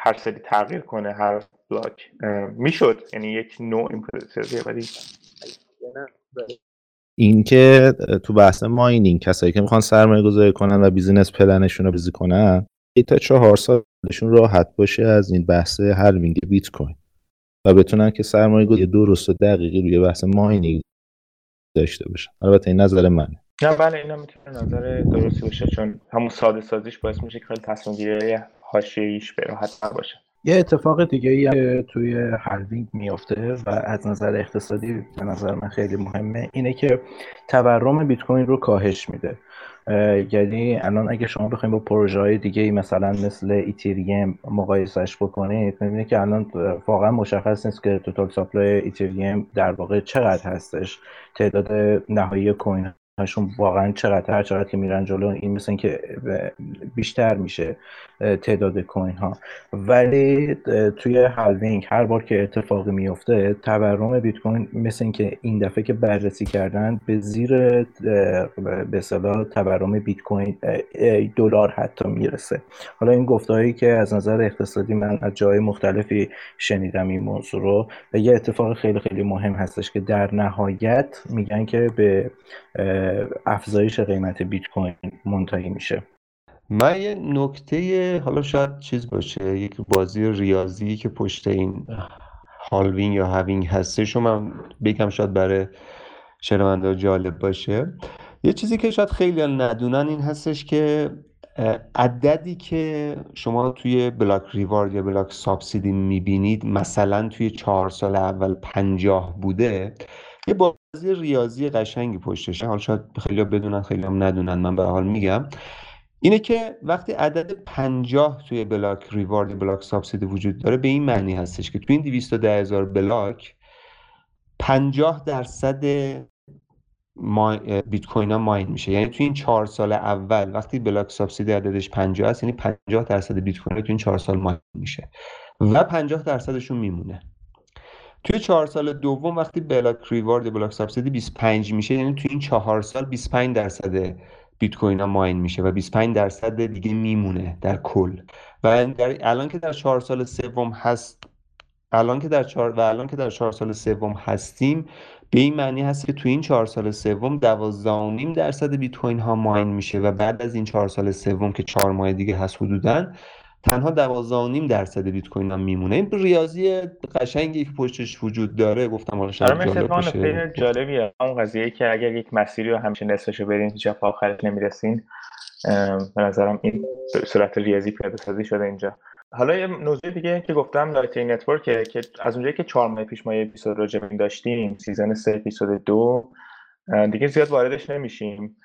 هر سری تغییر کنه هر بلاک می‌شد. یعنی یک نوع ولی اینکه تو بحث mining کسایی که می‌خوان سرمایه گذاری کنن و business plan شون رو بیزی کنن تا چهار سالشون راحت باشه از این بحث halving بیت کوین. و بتونن که سرمایه گذاری درست و دقیقی روی بحث mining داشته باشن. البته این نظر منه. نه بله اینا می‌تونه نظر درستی باشه چون همون ساده سازیش باعث میشه که خیلی تصمیم گیری حاشیه‌ایش به راحت باشه یه اتفاق دیگه ای توی halving میافته و از نظر اقتصادی به نظر من خیلی مهمه اینه که تورم بیت کوین رو کاهش میده. یعنی الان اگه شما بخواید با پروژه های دیگه مثلا مثل ایتریوم مقایسش بکنید می‌بینید که الان واقعا مشخص نیست که total supply ایتریوم در واقع چقدر هستش. تعداد نهایی coin هاشون واقعا چقدر هر چقدر که میرن جلو این مثل که بیشتر میشه تعداد کوین ها ولی توی هالوینگ هر بار که اتفاقی میفته تورم بیت کوین مثل اینکه این دفعه که بررسی کردن به زیر به اصطلاح تورم بیت کوین دلار حتی می‌رسه. حالا این گفتهایی که از نظر اقتصادی من از جای مختلفی شنیدم این موضوع رو یه اتفاق خیلی خیلی مهم هستش که در نهایت میگن که به افزایش قیمت بیت کوین منتهی میشه. من یه نکته حالا شاید چیز باشه یک بازی ریاضی که پشت این halving یا halving هستش من بگم شاید برای شنونده جالب باشه. یه چیزی که شاید خیلی ندونن این هستش که عددی که شما توی block reward یا block subsidy می‌بینید مثلا توی چهار سال اول پنجاه بوده. یه بازی ریاضی قشنگی پشتشه حالا شاید خیلی بدونن خیلی هم ندونن. من به حال میگم. اینه که وقتی عدد پنجاه توی block reward block subsidy وجود داره به این معنی هستش که توی این 210 هزار block پنجاه درصد بیت کوین ها mine میشه. یعنی توی این چهار سال اول وقتی block subsidy عددش 50 هست یعنی 50 درصد بیت کوین توی این چهار سال mine میشه. و 50 درصدشون میمونه. توی چهار سال دوم وقتی بلاک ریوارد بلاک سابسیدی 25 میشه یعنی توی این چهار سال 25 درصد بیت کوین ها ماین میشه و 25 درصد دیگه میمونه در کل. و در الان که در چهار سال سوم هست الان که در چهار و الان که در چهار سال سوم هستیم به این معنی هست که تو این چهار سال سوم دوازده درصد بیت کوین ها ماین میشه و بعد از این چهار سال سوم که چهار ماه دیگه هست حدودا تنها دوازده درصد بیت کوین ها میمونه. این ریاضی قشنگی که پشتش وجود داره گفتم حالا شاید آره، جالب باشه. جالبیه. اون قضیه که اگر یک مسیری رو همیشه نصفشو برین هیچ آخرش نمی‌رسین. به نظرم این صورت ریاضی پیاده سازی شده اینجا. حالا یه news ه دیگه که گفتم Lightning Network که از اونجایی که چهار ماه پیش ما یه اپیزود راجع داشتیم season سه اپیزود دو دیگه زیاد واردش نمیشیم.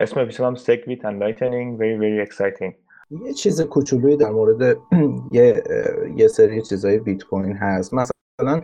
اسم اپیزود هم Segwit and Lightning Very Very Exciting. یه چیز کوچولویی در مورد یه یه سری چیزای بیت کوین هست. مثلا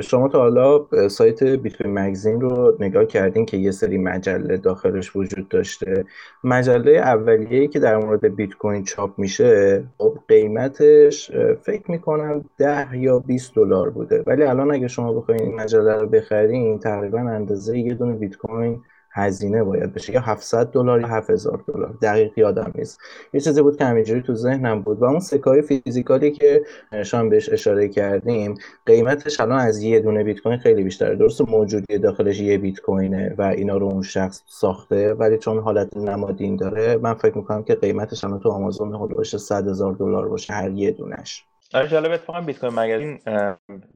شما تا حالا سایت بیتوین مگزین رو نگاه کردین که یه سری مجله داخلش وجود داشته. مجله اولیه‌ای که در مورد بیت کوین چاپ میشه خب قیمتش فکر می‌کنم ده یا 20 دلار بوده. ولی الان اگه شما بخواین این مجله رو بخرین تقریبا اندازه یه دونه بیت کوین هزینه باید بشه. یا 700 دلار یا 7000 دلار. دقیق یادم نیست. یه چیزی بود که همینجوری تو ذهنم بود و اون سکای فیزیکالی که شام بهش اشاره کردیم قیمتش الان از یه دونه بیت کوین خیلی بیشتره. درست موجودی داخلش یه بیت کوینه و اینا رو اون شخص ساخته ولی چون حالت نمادین داره من فکر می‌کنم که قیمتش الان تو آمازون حدود 100 هزار دلار باشه هر یه دونش. آره جالب اتفاقا بیت کوین مگزین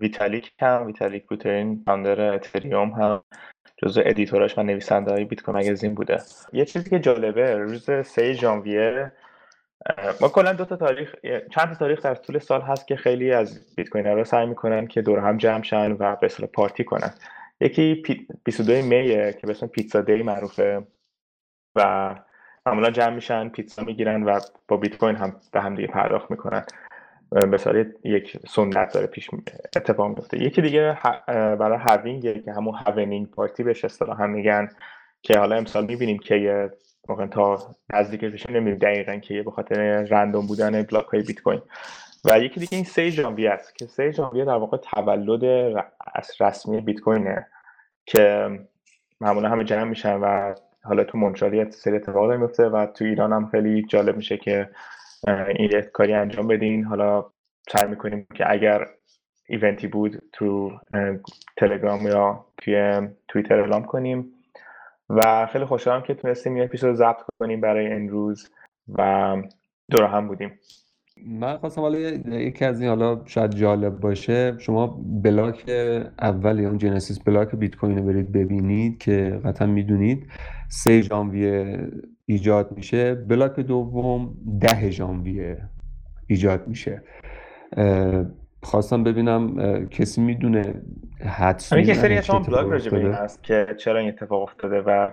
ویتالیک هم ویتالیک بوترین فاوندر اتریوم هم. جزو ادیتوراش و نویسنده های بیت کوین مگزین بوده. یه چیزی که جالبه روز 3 ژانویه ما کلا دو تا تاریخ چند تا تاریخ در طول سال هست که خیلی از بیت کوین سعی می‌کنن که دور هم جمع شن و به اصطلاح پارتی کنن. یکی 22 میه که به اسم پیتزا دی معروفه و معمولا جمع میشن پیتزا می‌گیرن و با بیت کوین هم به هم دیگه پرداخت می‌کنن. سال یک سنت داره پیش اتفاق میفته یکی دیگه برای halving که همون halving party بهش اصطلاح هم میگن که حالا امسال می‌بینیم که واقعا تا نزدیکش بشیم نمی‌دونیم دقیقا که به خاطر random بودن block های بیت کوین. و یکی دیگه این سه ژانویه است که سه ژانویه در واقع تولد رسمی بیت کوینه که معمولا همه جمع میشن و حالا تو مونترال سری اتفاق میفته و تو ایران هم خیلی جالب میشه که این یه کاری انجام بدین. حالا سعی می‌کنیم که اگر ایونتی بود تو تلگرام یا توی توییتر اعلام کنیم. و خیلی خوشحالم که تونستیم یه اپیزود ضبط کنیم برای امروز و دور هم بودیم. من خواستم حالا یکی از این حالا شاید جالب باشه شما بلاک اول یا جنسیس بلاک بیت کوین رو برید ببینید که قطعا می‌دونید. سه ژانویه ایجاد میشه. block دوم ده ژانویه ایجاد میشه. خواستم ببینم کسی می‌دونه حدس یه سری از بلاگ راجع این هست که چرا این اتفاق افتاده و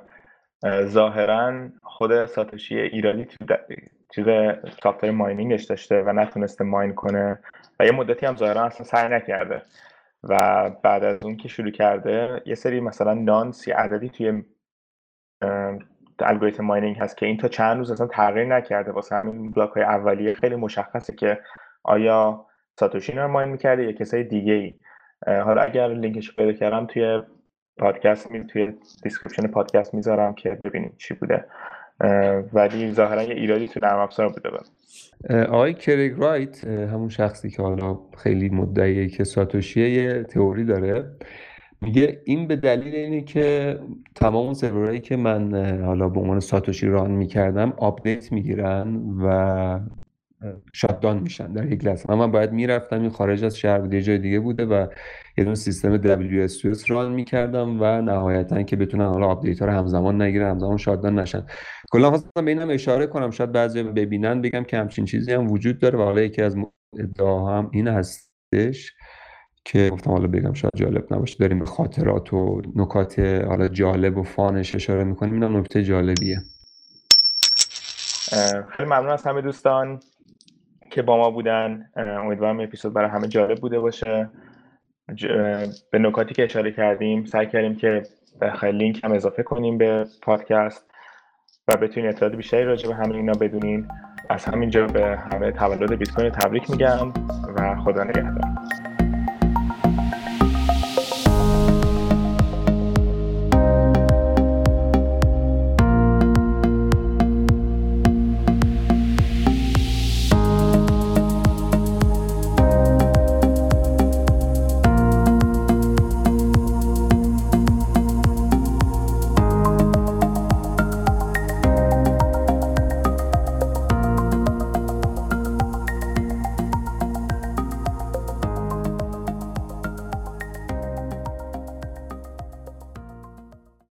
ظاهرا خود ساتوشی ایرادی چیز software mining ش داشته و نتونسته mine کنه و یه مدتی هم ظاهرا اصلا سعی نکرده و بعد از اون که شروع کرده یه سری مثلا nonce یه عددی توی الگوریتم mining هست که این تا چند روز اصلا تغییر نکرده. واسه همین block های اولیه خیلی مشخصه که آیا ساتوشی رو mine می‌کرده یا کسای دیگه ای حالا اگر لینکش پیدا کردم توی پادکست می توی description پادکست می‌ذارم که ببینید چی بوده. ولی ظاهرا یه ایرادی تو نرم افزار بوده بود آقای کریگ رایت همون شخصی که حالا خیلی مدعیه که ساتوشیه یه تئوری داره. میگه این به دلیل اینه که تمام اون سرورهایی که من حالا به عنوان ساتوشی run می‌کردم update می‌گیرن و shutdown میشن در یک لحظه. من باید می‌رفتم این خارج از شهر بوده جای دیگه بوده و یه دونه سیستم WSUS run می‌کردم و نهایتا که بتونن حالا update ها رو همزمان نگیرن همزمان shutdown نشن. کلا خواستم به اینم اشاره کنم. شاید بعضی ببینن بگم که همچین چیزی هم وجود داره و حالا یکی از ادعاها هم این هستش که گفتم حالا بگم شاید جالب نباشه. داریم به خاطرات و نکات حالا جالب و فانش اشاره می‌کنیم. اینم نکته جالبیه. خیلی ممنون از همه دوستان که با ما بودن. امیدوارم اپیزود برای همه جالب بوده باشه. به نکاتی که اشاره کردیم سعی کردیم که خیلی لینک هم اضافه کنیم به پادکست و بتونین اطلاعات بیشتری راجع به همه اینا بدونین. از همینجا به همه تولد بیت کوین تبریک میگم و خدا نگهدار.